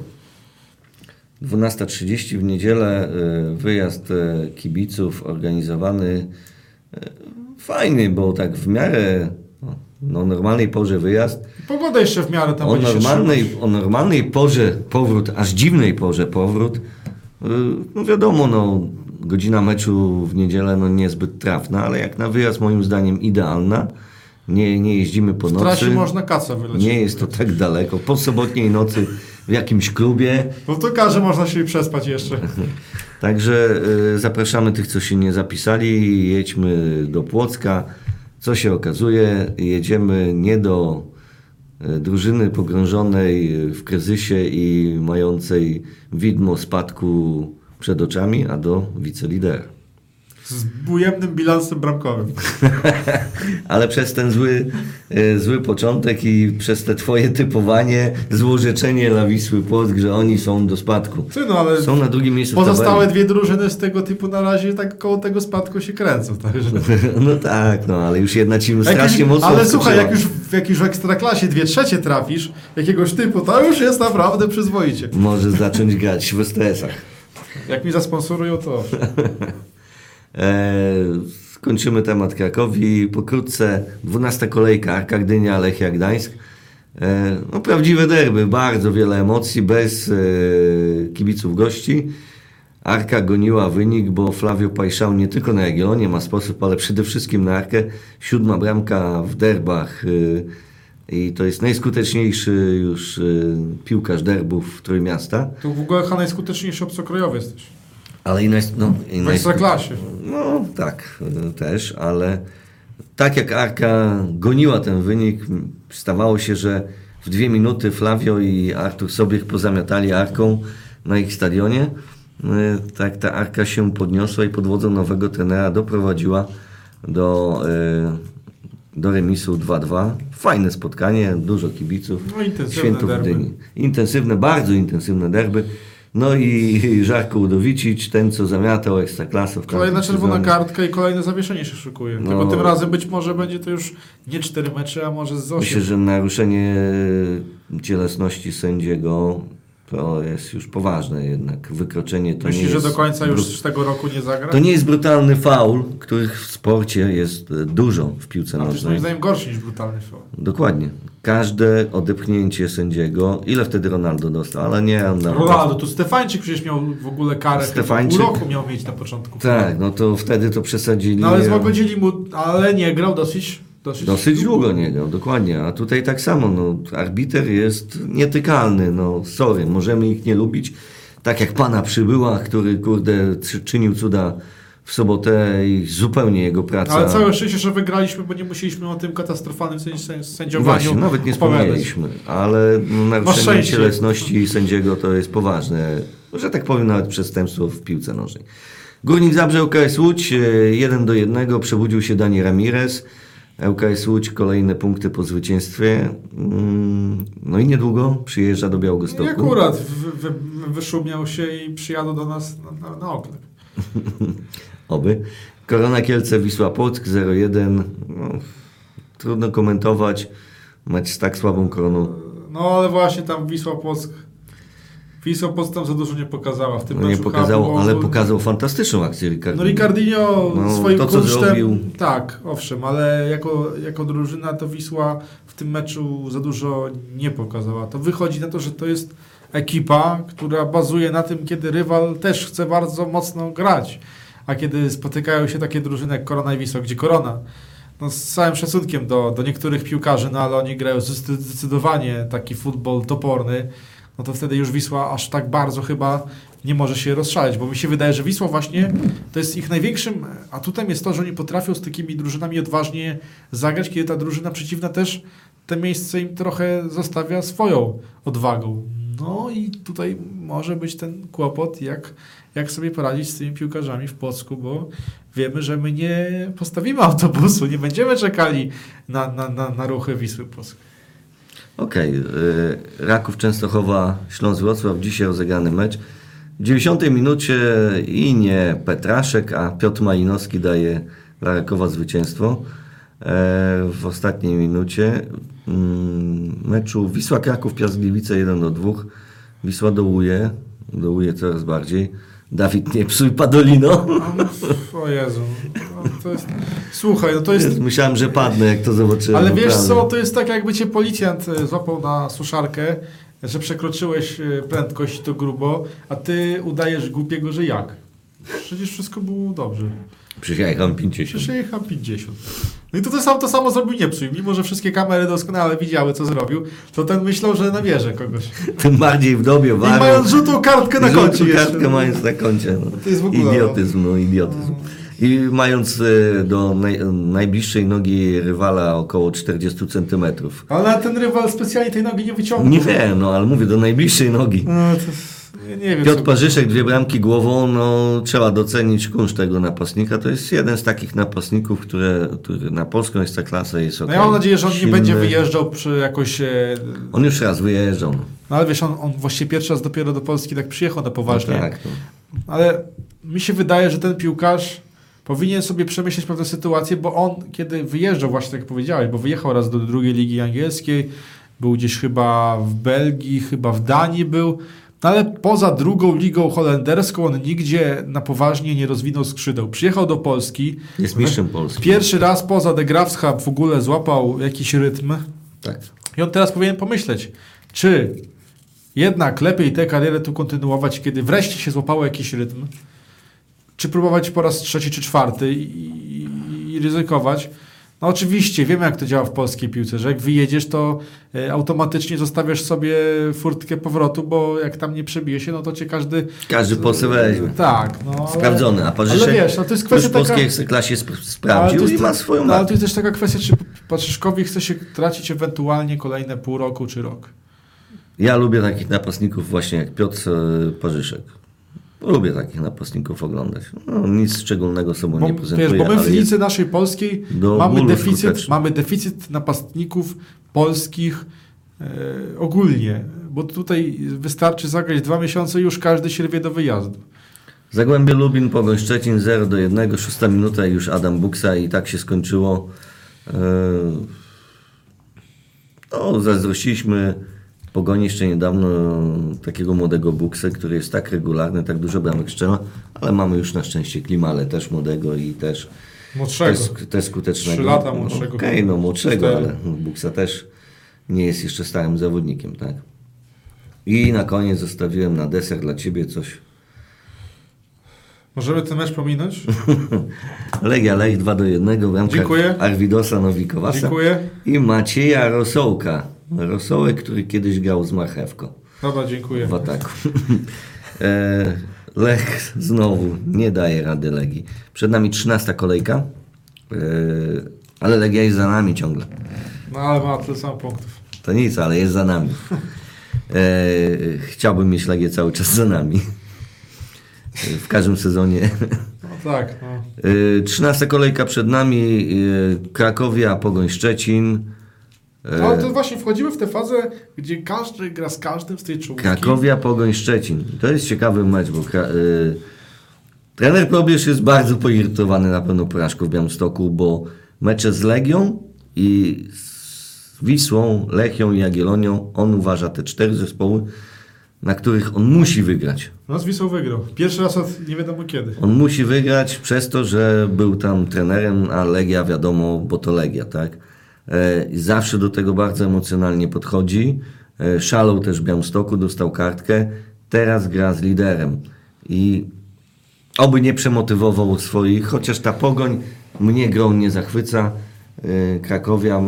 B: 12.30 w niedzielę y, wyjazd y, kibiców organizowany y, fajny, bo tak w miarę no, no, normalnej porze wyjazd.
C: Pogoda jeszcze w miarę tam
B: O
C: się
B: normalnej,
C: trzymać.
B: o normalnej porze powrót, aż dziwnej porze powrót. No wiadomo, no, godzina meczu w niedzielę no, niezbyt trafna, ale jak na wyjazd moim zdaniem idealna. Nie, nie jeździmy po
C: W
B: nocy.
C: trasie można kaca wylecieć.
B: Nie jest to tak daleko. Po sobotniej nocy w jakimś klubie.
C: Bo w Tokarze można się przespać jeszcze.
B: Także y, zapraszamy tych, co się nie zapisali. Jedźmy do Płocka. Co się okazuje? Jedziemy nie do y, drużyny pogrążonej w kryzysie i mającej widmo spadku przed oczami, a do wicelidera.
C: Z bujemnym bilansem bramkowym.
B: Ale przez ten zły, e, zły początek i przez te twoje typowanie, złorzeczenie dla Wisły Płock, że oni są do spadku.
C: Ty no, ale
B: Są na drugim miejscu
C: pozostałe dwie drużyny z tego typu na razie tak koło tego spadku się kręcą. Także.
B: No tak, no ale już jedna ci
C: Jak
B: strasznie
C: już,
B: mocno
C: ale słuchaj, jak już, w- jak już w ekstraklasie dwie trzecie trafisz, jakiegoś typu, to już jest naprawdę przyzwoicie.
B: Może zacząć grać w stresach.
C: Jak mi zasponsorują, to.
B: E, skończymy temat Krakowi. Pokrótce 12 kolejka Arka Gdynia, Lechia Gdańsk. E, no, prawdziwe derby, bardzo wiele emocji, bez e, kibiców gości. Arka goniła wynik, bo Flavio Pajszał nie tylko na Jagiellonie ma sposób, ale przede wszystkim na Arkę. Siódma bramka w derbach i to jest najskuteczniejszy już piłkarz derbów Trójmiasta.
C: To w ogóle chyba najskuteczniejszy obcokrojowy jesteś.
B: Ale i, naj, no, i
C: W
B: najsku-
C: ekstraklasie.
B: no tak, y, też, ale tak jak Arka goniła ten wynik, stawało się, że w dwie minuty Flavio i Artur Sobiech pozamiatali Arką na ich stadionie. Y, Tak ta Arka się podniosła i pod wodzą nowego trenera doprowadziła do, y, do remisu 2-2. Fajne spotkanie, dużo kibiców.
C: No, intensywne
B: Świętów
C: derby.
B: Intensywne, bardzo intensywne derby. No i Żarko Udowicic, ten co zamiatał Ekstraklasę w
C: Kolejna czerwona
B: sezonie.
C: kartka i kolejne zawieszenie się szykuje.
B: No.
C: Tylko tym razem być może będzie to już nie cztery mecze, a może z osiem.
B: Myślę, że naruszenie cielesności sędziego to jest już poważne jednak. Wykroczenie to
C: Myślisz,
B: nie
C: że
B: jest...
C: do końca już z tego roku nie zagra?
B: To nie jest brutalny faul, których w sporcie jest e, dużo w piłce
C: A to jest
B: nożnej.
C: moim zdaniem gorszy niż brutalny faul.
B: Dokładnie. Każde odepchnięcie sędziego, ile wtedy Ronaldo dostał, ale nie Ronaldo.
C: Ronaldo, tu Stefańczyk przecież miał w ogóle karę.
B: Stefańczyk?
C: Pół roku miał mieć na początku.
B: Tak, no to wtedy to przesadzili.
C: No ale złagodzili mu, ale nie grał dosyć... Dosyć,
B: Dosyć długo nie grał, dokładnie. A tutaj tak samo, no, arbiter jest nietykalny, no sorry, możemy ich nie lubić. Tak jak pana przybyła, który kurde czy- czynił cuda w sobotę i zupełnie jego praca.
C: Ale całe szczęście, że wygraliśmy, bo nie musieliśmy o tym katastrofalnym sędzi- sędzi- sędziowaniu
B: Właśnie, nawet nie wspomnieliśmy, ale naruszenie cielesności sędziego to jest poważne, że tak powiem nawet przestępstwo w piłce nożnej. Górnik Zabrze, ŁKS Łódź, 1 do 1, przebudził się Dani Ramirez. ŁKS Łódź kolejne punkty po zwycięstwie. Mm, No i niedługo przyjeżdża do
C: I
B: Białegostoku.
C: akurat wy, wy, wyszumiał się i przyjadą do nas na, na, na oklep.
B: Oby. Korona Kielce, Wisła Płock 0-1. No, trudno komentować. Mecz z tak słabą koroną.
C: No ale właśnie tam Wisła Płock... Wisła Płock tam za dużo nie pokazała w tym
B: No, nie pokazało, ale pokazał fantastyczną akcję Ricardinho.
C: No Ricardinho
B: No,
C: swoim
B: to, co
C: kunsztem...
B: zrobił.
C: Tak, owszem, ale jako, jako drużyna to Wisła w tym meczu za dużo nie pokazała. To wychodzi na to, że to jest ekipa, która bazuje na tym, kiedy rywal też chce bardzo mocno grać. A kiedy spotykają się takie drużyny jak Korona i Wisła, gdzie Korona, no z całym szacunkiem do, do niektórych piłkarzy, no ale oni grają zdecy- zdecydowanie taki futbol toporny, no to wtedy już Wisła aż tak bardzo chyba nie może się rozszaleć, bo mi się wydaje, że Wisła właśnie to jest ich największym atutem jest to, że oni potrafią z takimi drużynami odważnie zagrać, kiedy ta drużyna przeciwna też te miejsce im trochę zostawia swoją odwagą. No i tutaj może być ten kłopot, jak, jak sobie poradzić z tymi piłkarzami w Płocku, bo wiemy, że my nie postawimy autobusu, nie będziemy czekali na, na, na, na ruchy Wisły Płock.
B: Okej, y, Raków Częstochowa, Śląsk Wrocław, dzisiaj rozegrany mecz. W 90 minucie i nie Petraszek, a Piotr Malinowski daje dla Rakowa zwycięstwo. E, W ostatniej minucie meczu Wisła Kraków Piast Gliwice 1 do 2. Wisła dołuje, dołuje coraz bardziej. Dawid nie psuj Padolino.
C: No, o Jezu, no, to jest... Słuchaj, no to jest...
B: Myślałem, że padnę, jak to zobaczyłem.
C: Ale wiesz co, to jest tak jakby cię policjant e, złapał na suszarkę, że przekroczyłeś e, prędkość to grubo, a ty udajesz głupiego, że jak? Przecież wszystko było dobrze.
B: Przyjechałem 50.
C: Przecież jechał 50. No i to, to, samo, to samo zrobił Niepsuj. Mimo, że wszystkie kamery doskonale widziały, co zrobił, to ten myślał, że nabierze kogoś.
B: Tym bardziej w dobie
C: I
B: waru.
C: mając żółtą kartkę na koncie
B: Żółtą
C: jeszcze.
B: kartkę mając na koncie. No.
C: To jest w ogóle,
B: Idiotyzm, no, idiotyzm. I mając e, do naj, najbliższej nogi rywala około 40 centymetrów.
C: Ale ten rywal specjalnie tej nogi nie wyciągnął.
B: Nie wiem, no ale mówię, do najbliższej nogi.
C: No, to jest, nie, nie wiem.
B: Piotr
C: co-
B: Parzyszek, dwie bramki głową, no trzeba docenić kunszt tego napastnika. To jest jeden z takich napastników, które, który na polską jest
C: No
B: ok.
C: ja mam nadzieję, że on nie
B: Silny.
C: będzie wyjeżdżał przy jakoś... e,
B: On już raz wyjeżdżał. No.
C: No ale wiesz, on, on właściwie pierwszy raz dopiero do Polski tak przyjechał na poważnie.
B: No tak, no.
C: Ale mi się wydaje, że ten piłkarz powinien sobie przemyśleć pewne sytuacje, bo on, kiedy wyjeżdżał, właśnie tak jak powiedziałeś, bo wyjechał raz do drugiej ligi angielskiej, był gdzieś chyba w Belgii, chyba w Danii był, no ale poza drugą ligą holenderską on nigdzie na poważnie nie rozwinął skrzydeł. Przyjechał do Polski,
B: Jest mistrzem Polski.
C: pierwszy raz poza The Graafschap w ogóle złapał jakiś rytm,
B: Tak.
C: i on teraz powinien pomyśleć, czy jednak lepiej tę karierę tu kontynuować, kiedy wreszcie się złapało jakiś rytm, czy próbować po raz trzeci czy czwarty i, i, i ryzykować. No oczywiście, wiemy jak to działa w polskiej piłce, że jak wyjedziesz, to e, automatycznie zostawiasz sobie furtkę powrotu, bo jak tam nie przebije się, no to cię każdy...
B: Każdy poseł weźmie.
C: Tak, no ale,
B: Sprawdzony, a Parzyszek
C: Ale wiesz, no to jest
B: już
C: kwestia
B: w polskiej
C: taka...
B: ekstraklasie sp- sprawdził i ma swoją
C: no, ale to jest też taka kwestia, czy Patrzyszkowi chce się tracić ewentualnie kolejne pół roku czy rok.
B: Ja lubię takich napastników właśnie jak Piotr e, Parzyszek. Lubię takich napastników oglądać. No, nic szczególnego sobą
C: Bo,
B: nie
C: wiesz,
B: prezentuje,
C: bo my w naszej polskiej mamy deficyt,
B: skuteczny.
C: mamy deficyt napastników polskich e, ogólnie, bo tutaj wystarczy zagrać dwa miesiące i już każdy się rwie do wyjazdu.
B: Zagłębie Lubin, Pogoń Szczecin 0 do 1, szósta minuta i już Adam Buksa i tak się skończyło. E, No, zazdrościliśmy Pogoni jeszcze niedawno takiego młodego Buksę, który jest tak regularny, tak dużo bramek strzela, ale mamy już na szczęście Klimale też młodego i też,
C: Młodszego.
B: też, też skutecznego.
C: Trzy lata
B: No,
C: młodszego.
B: Okej, no młodszego, ale Buksa też nie jest jeszcze starym zawodnikiem, tak? I na koniec zostawiłem na deser dla Ciebie coś
C: Możemy ten mecz pominąć?
B: Legia Lech 2 do 1 w ramkach
C: Dziękuję.
B: Arwidosa Nowikowasa
C: Dziękuję.
B: i Macieja Rosołka. Rosołek, który kiedyś grał z Marchewką
C: Dobra, dziękuję.
B: w ataku. e, Lech znowu nie daje rady Legii. Przed nami 13 kolejka, e, ale Legia jest za nami ciągle.
C: No ale ma tyle samo punktów.
B: To nic, ale jest za nami. E, chciałbym mieć Legię cały czas za nami. W każdym sezonie
C: No tak, no.
B: Y, 13 kolejka przed nami, Krakowia, Pogoń Szczecin. Y,
C: Ale to właśnie wchodzimy w tę fazę, gdzie każdy gra z każdym z tej czołówki.
B: Krakowia, Pogoń Szczecin. To jest ciekawy mecz, bo Kra- y, trener Probierz jest bardzo poirytowany na pewno porażką w Białymstoku, bo mecze z Legią i z Wisłą, Lechią i Jagiellonią, on uważa te cztery zespoły, na których on musi wygrać.
C: No z Wisłą wygrał. Pierwszy raz od nie wiadomo kiedy.
B: On musi wygrać przez to, że był tam trenerem, a Legia wiadomo, bo to Legia, tak? E, zawsze do tego bardzo emocjonalnie podchodzi. E, szalał też w Białymstoku, dostał kartkę. Teraz gra z liderem. I oby nie przemotywował swoich, chociaż ta pogoń mnie grą nie zachwyca. E, Krakowia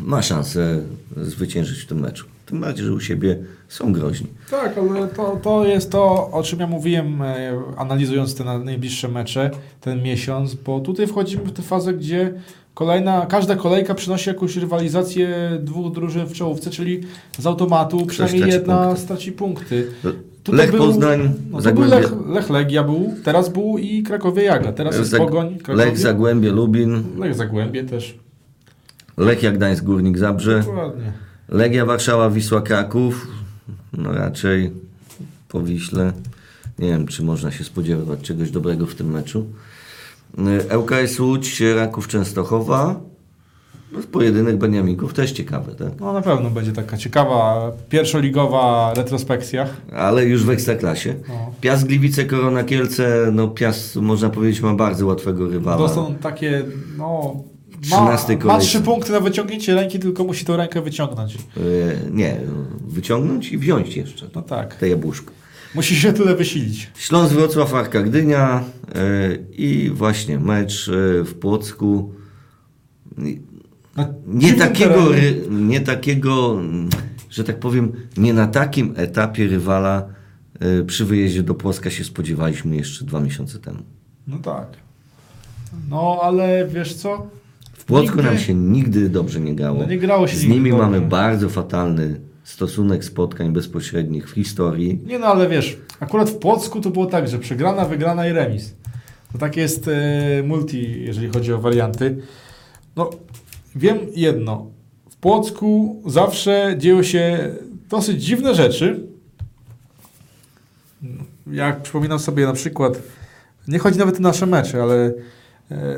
B: ma szansę zwyciężyć w tym meczu. Tym bardziej, że u siebie są groźni.
C: Tak, ale to, to jest to, o czym ja mówiłem, e, analizując te na- najbliższe mecze, ten miesiąc, bo tutaj wchodzimy w tę fazę, gdzie kolejna, każda kolejka przynosi jakąś rywalizację dwóch drużyn w czołówce, czyli z automatu przynajmniej
B: traci
C: jedna
B: punkty.
C: straci punkty.
B: Lech Poznań,
C: no, był
B: Zagłębie-
C: Lech, Lech Legia był, teraz był i Krakowie Jaga, teraz jest
B: Zag-
C: Pogoń, Krakowie,
B: Lech Zagłębie Lubin,
C: Lech Zagłębie też.
B: Lechia Gdańsk Górnik Zabrze,
C: Dokładnie.
B: Legia Warszawa Wisła Kraków, no raczej po Wiśle. Nie wiem, czy można się spodziewać czegoś dobrego w tym meczu. Y, ŁKS Łódź, Raków Częstochowa. No, pojedynek Beniaminków też ciekawy, tak?
C: No na pewno będzie taka ciekawa pierwszoligowa retrospekcja.
B: Ale już w Ekstraklasie.
C: No.
B: Piast Gliwice, Korona Kielce, no Piast można powiedzieć ma bardzo łatwego rywala.
C: To są takie, no... Ma,
B: 13
C: ma
B: kolejce.
C: trzy punkty na wyciągnięcie ręki, tylko musi tą rękę wyciągnąć.
B: Y, Nie, wyciągnąć i wziąć jeszcze
C: No tak.
B: te jabłuszko.
C: Musi się tyle wysilić.
B: Śląsk Wrocław, Arka Gdynia y, i właśnie mecz y, w Płocku.
C: Na
B: Nie takiego, ry, nie takiego, że tak powiem, nie na takim etapie rywala przy wyjeździe do Płocka się spodziewaliśmy jeszcze dwa miesiące temu.
C: No tak. No ale wiesz co?
B: Płocku
C: Nigdy-
B: nam się nigdy dobrze nie grało.
C: No nie grało się
B: Z nimi
C: dobrze.
B: mamy bardzo fatalny stosunek spotkań bezpośrednich w historii.
C: Nie no, ale wiesz, akurat w Płocku to było tak, że przegrana, wygrana i remis. To tak jest e, multi, jeżeli chodzi o warianty. No, wiem jedno. W Płocku zawsze dzieją się dosyć dziwne rzeczy. Jak przypominam sobie na przykład, nie chodzi nawet o nasze mecze, ale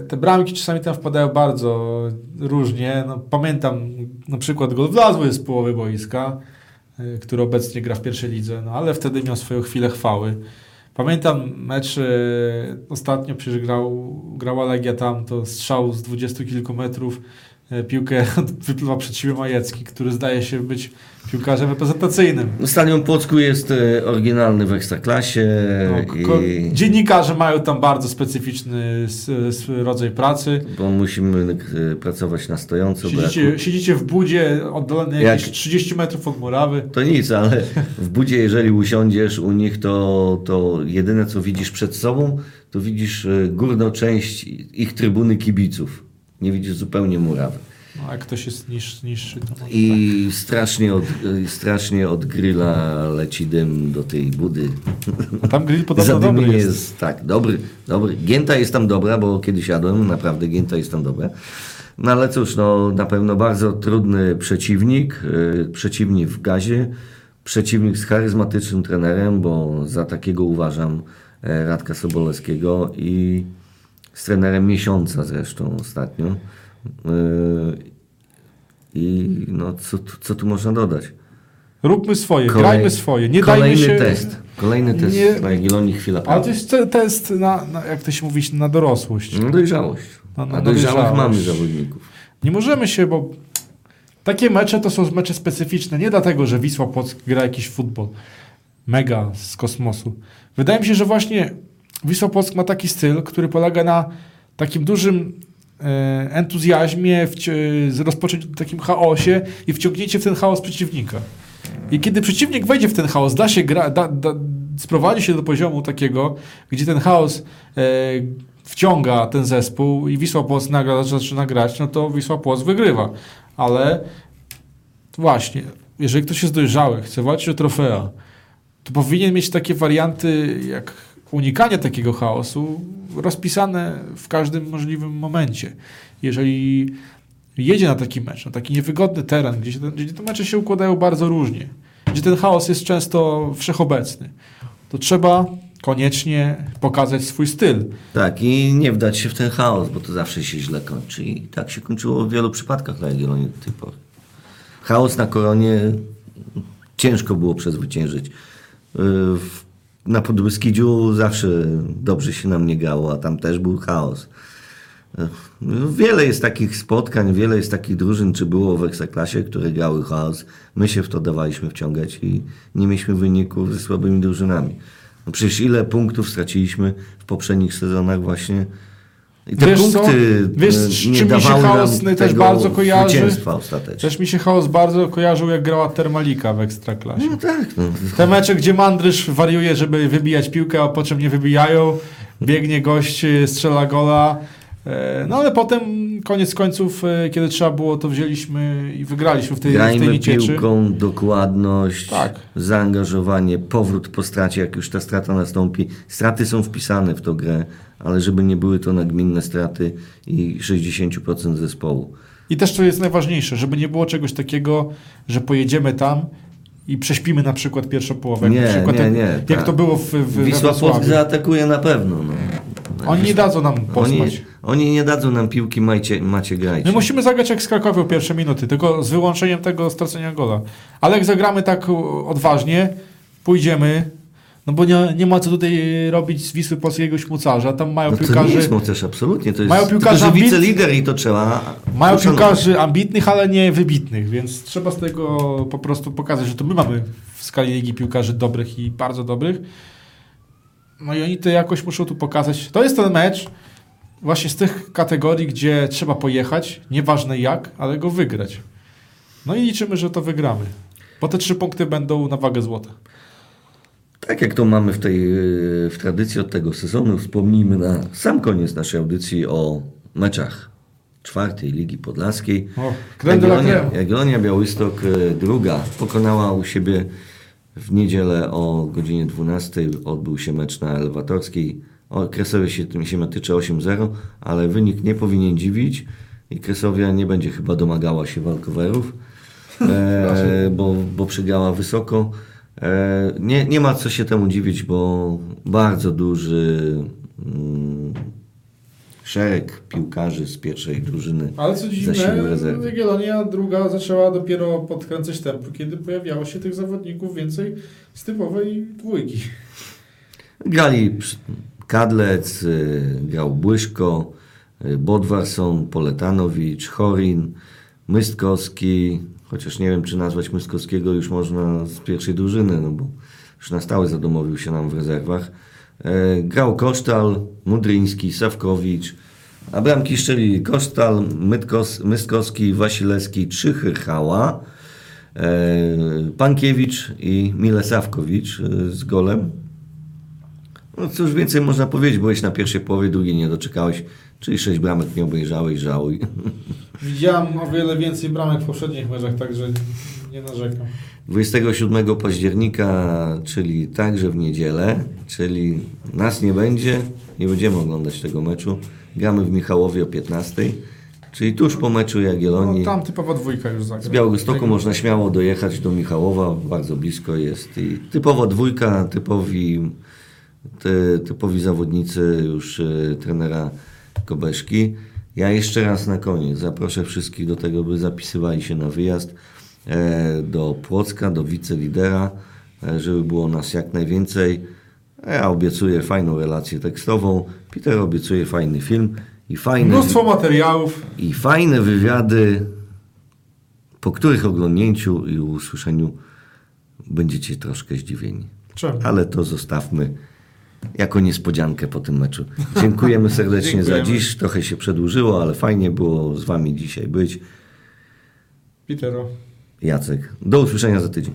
C: te bramki czasami tam wpadają bardzo różnie. No, pamiętam na przykład gol wlazły z połowy boiska, e, który obecnie gra w pierwszej lidze, no ale wtedy miał swoją chwilę chwały. Pamiętam mecz e, ostatnio, przecież grał, grała Legia tam, to strzał z dwudziestu kilku metrów, e, piłkę wypluwa przed siebie Majecki, który zdaje się być piłkarzem reprezentacyjnym.
B: Stadion Płocku jest e, oryginalny w Ekstraklasie
C: No,
B: i
C: Dziennikarze mają tam bardzo specyficzny rodzaj pracy.
B: bo musimy e, pracować na stojąco.
C: Siedzicie, siedzicie w budzie oddalone jakieś
B: Jak-
C: 30 metrów od murawy.
B: To nic, ale w budzie, jeżeli usiądziesz u nich, to, to jedyne co widzisz przed sobą, to widzisz e, górną część ich trybuny kibiców. Nie widzisz zupełnie murawy.
C: No, jak ktoś jest niż, niższy,
B: I strasznie od, e, strasznie od grilla leci dym do tej budy.
C: tak. A tam grill podobno dobry jest.
B: jest. Tak, dobry, dobry. Gięta jest tam dobra, bo kiedyś jadłem, naprawdę Gięta jest tam dobra. No ale cóż, no, na pewno bardzo trudny przeciwnik, yy, przeciwnik w gazie, przeciwnik z charyzmatycznym trenerem, bo za takiego uważam e, Radka Sobolewskiego i z trenerem miesiąca zresztą ostatnio. Yy, I no, co, tu- co tu można dodać?
C: Róbmy swoje,
B: Kolej-
C: grajmy swoje, nie
B: kolejny
C: dajmy się...
B: test. Kolejny test
C: nie-
B: dla Jagiellonii chwila
C: Ale to jest te- test na, na, jak to się mówi, na dorosłość.
B: No dojrzałość.
C: No, no,
B: A
C: no,
B: dojrzałych
C: dojrzałość.
B: mamy zawodników.
C: Nie możemy się, bo takie mecze to są mecze specyficzne. Nie dlatego, że Wisła Płock gra jakiś futbol mega z kosmosu. Wydaje mi się, że właśnie Wisła Płock ma taki styl, który polega na takim dużym e, entuzjazmie, wci- z rozpocząć w takim chaosie i wciągnięcie w ten chaos przeciwnika. I kiedy przeciwnik wejdzie w ten chaos, da się gra, da, da, sprowadzi się do poziomu takiego, gdzie ten chaos e, wciąga ten zespół i Wisła Płock nagle zaczyna grać, no to Wisła Płock wygrywa. Ale właśnie, jeżeli ktoś jest dojrzały, chce walczyć o trofea, to powinien mieć takie warianty jak unikanie takiego chaosu rozpisane w każdym możliwym momencie. Jeżeli jedzie na taki mecz, na taki niewygodny teren, gdzie, się gdzie te mecze się układają bardzo różnie, gdzie ten chaos jest często wszechobecny, to trzeba koniecznie pokazać swój styl.
B: Tak, i nie wdać się w ten chaos, bo to zawsze się źle kończy. I tak się kończyło w wielu przypadkach dla Jagiellonii do tej pory. Chaos na koronie ciężko było przezwyciężyć. Yy, w- Na Podbeskidziu zawsze dobrze się nam nie grało, a tam też był chaos. Wiele jest takich spotkań, wiele jest takich drużyn, czy było w Ekstraklasie, które grały chaos. My się w to dawaliśmy wciągać i nie mieliśmy wyników ze słabymi drużynami. No przecież ile punktów straciliśmy w poprzednich sezonach właśnie I te
C: Wiesz co?
B: punkty
C: Wiesz,
B: e,
C: z czym
B: nie
C: mi się chaos też bardzo kojarzy? Też mi się chaos bardzo kojarzył, jak grała Termalika w Ekstraklasie.
B: No tak, no.
C: Te mecze, gdzie Mandrysz wariuje, żeby wybijać piłkę, a po czym nie wybijają. Biegnie gość, y, strzela gola. E, No ale potem, koniec końców, e, kiedy trzeba było, to wzięliśmy i wygraliśmy w tej, w tej
B: Grajmy piłką, dokładność,
C: Tak.
B: zaangażowanie, powrót po stracie, jak już ta strata nastąpi. Straty są wpisane w tą grę, ale żeby nie były to nagminne straty i 60% zespołu.
C: I też to jest najważniejsze, żeby nie było czegoś takiego, że pojedziemy tam i prześpimy na przykład pierwszą połowę.
B: Nie, nie,
C: jak,
B: nie,
C: Jak
B: tak.
C: to było w, w
B: Wisła Płock zaatakuje na pewno. No.
C: Oni nie dadzą nam
B: Oni,
C: posłać.
B: oni nie dadzą nam piłki, macie, macie grajcie.
C: My musimy zagrać jak z Krakowią pierwsze minuty, tylko z wyłączeniem tego stracenia gola. Ale jak zagramy tak odważnie, pójdziemy, no bo nie, nie ma co tutaj robić z Wisły Polskiego śmucarza. Tam mają
B: no to nie
C: piłkarzy,
B: jest mocarz, absolutnie. To jest
C: Mają
B: tylko, że
C: ambit-
B: wicelider i to trzeba
C: mają
B: uszanować.
C: piłkarzy ambitnych, ale nie wybitnych, więc trzeba z tego po prostu pokazać, że to my mamy w skali ligi piłkarzy dobrych i bardzo dobrych. No i oni to jakoś muszą tu pokazać. To jest ten mecz właśnie z tych kategorii, gdzie trzeba pojechać, nieważne jak, ale go wygrać. No i liczymy, że to wygramy. Bo te trzy punkty będą na wagę złota.
B: Tak jak to mamy w tej w tradycji od tego sezonu, wspomnijmy na sam koniec naszej audycji o meczach czwartej Ligi Podlaskiej.
C: O,
B: Jagiellonia. Jagiellonia Białystok yy, druga pokonała u siebie w niedzielę o godzinie 12 odbył się mecz na Elewatorskiej. O, Kresowie się tym się tyczy 8-0, ale wynik nie powinien dziwić i Kresowia nie będzie chyba domagała się walkowerów, e, bo, bo przegrała wysoko. E, nie, nie ma co się temu dziwić, bo bardzo duży mm, szereg piłkarzy z pierwszej drużyny
C: Ale co dziwne. Jagiellonia druga zaczęła dopiero podkręcać tempo, kiedy pojawiało się tych zawodników więcej z typowej dwójki.
B: Grali Kadlec, y, grał Błyszko, y, Bodwarson, Poletanowicz, Chorin, Mystkowski, chociaż nie wiem, czy nazwać Mystkowskiego już można z pierwszej drużyny, no bo już na stałe zadomowił się nam w rezerwach. E, Grał Kosztal, Mudryński, Sawkowicz, a bramki szczeli Kosztal, Mytkos, Mystkowski, Wasilewski, Trzychychała, e, Pankiewicz i Mile Sawkowicz y, z golem. No cóż więcej można powiedzieć, byłeś na pierwszej połowie, drugiej nie doczekałeś, czyli sześć bramek nie obejrzałeś, żałuj.
C: Widziałem o wiele więcej bramek w poprzednich meczach, także nie narzekam.
B: 27 października, czyli także w niedzielę, czyli nas nie będzie, nie będziemy oglądać tego meczu. Gramy w Michałowie o 15, czyli tuż po meczu Jagiellonii.
C: No, tam typowa dwójka już zagra.
B: Z Białegostoku można śmiało dojechać do Michałowa, bardzo blisko jest. I typowa dwójka, typowi, ty, typowi zawodnicy już y, trenera Kobeszki. Ja jeszcze raz na koniec zaproszę wszystkich do tego, by zapisywali się na wyjazd e, do Płocka, do wicelidera, e, żeby było nas jak najwięcej. Ja obiecuję fajną relację tekstową, Peter obiecuje fajny film i fajny
C: Mnóstwo materiałów.
B: i fajne wywiady, po których oglądnięciu i usłyszeniu będziecie troszkę zdziwieni.
C: Czemu?
B: Ale to zostawmy jako niespodziankę po tym meczu. Dziękujemy serdecznie za
C: Dziękujemy.
B: dziś. Trochę się przedłużyło, ale fajnie było z wami dzisiaj być.
C: Petero.
B: Jacek, do usłyszenia za tydzień.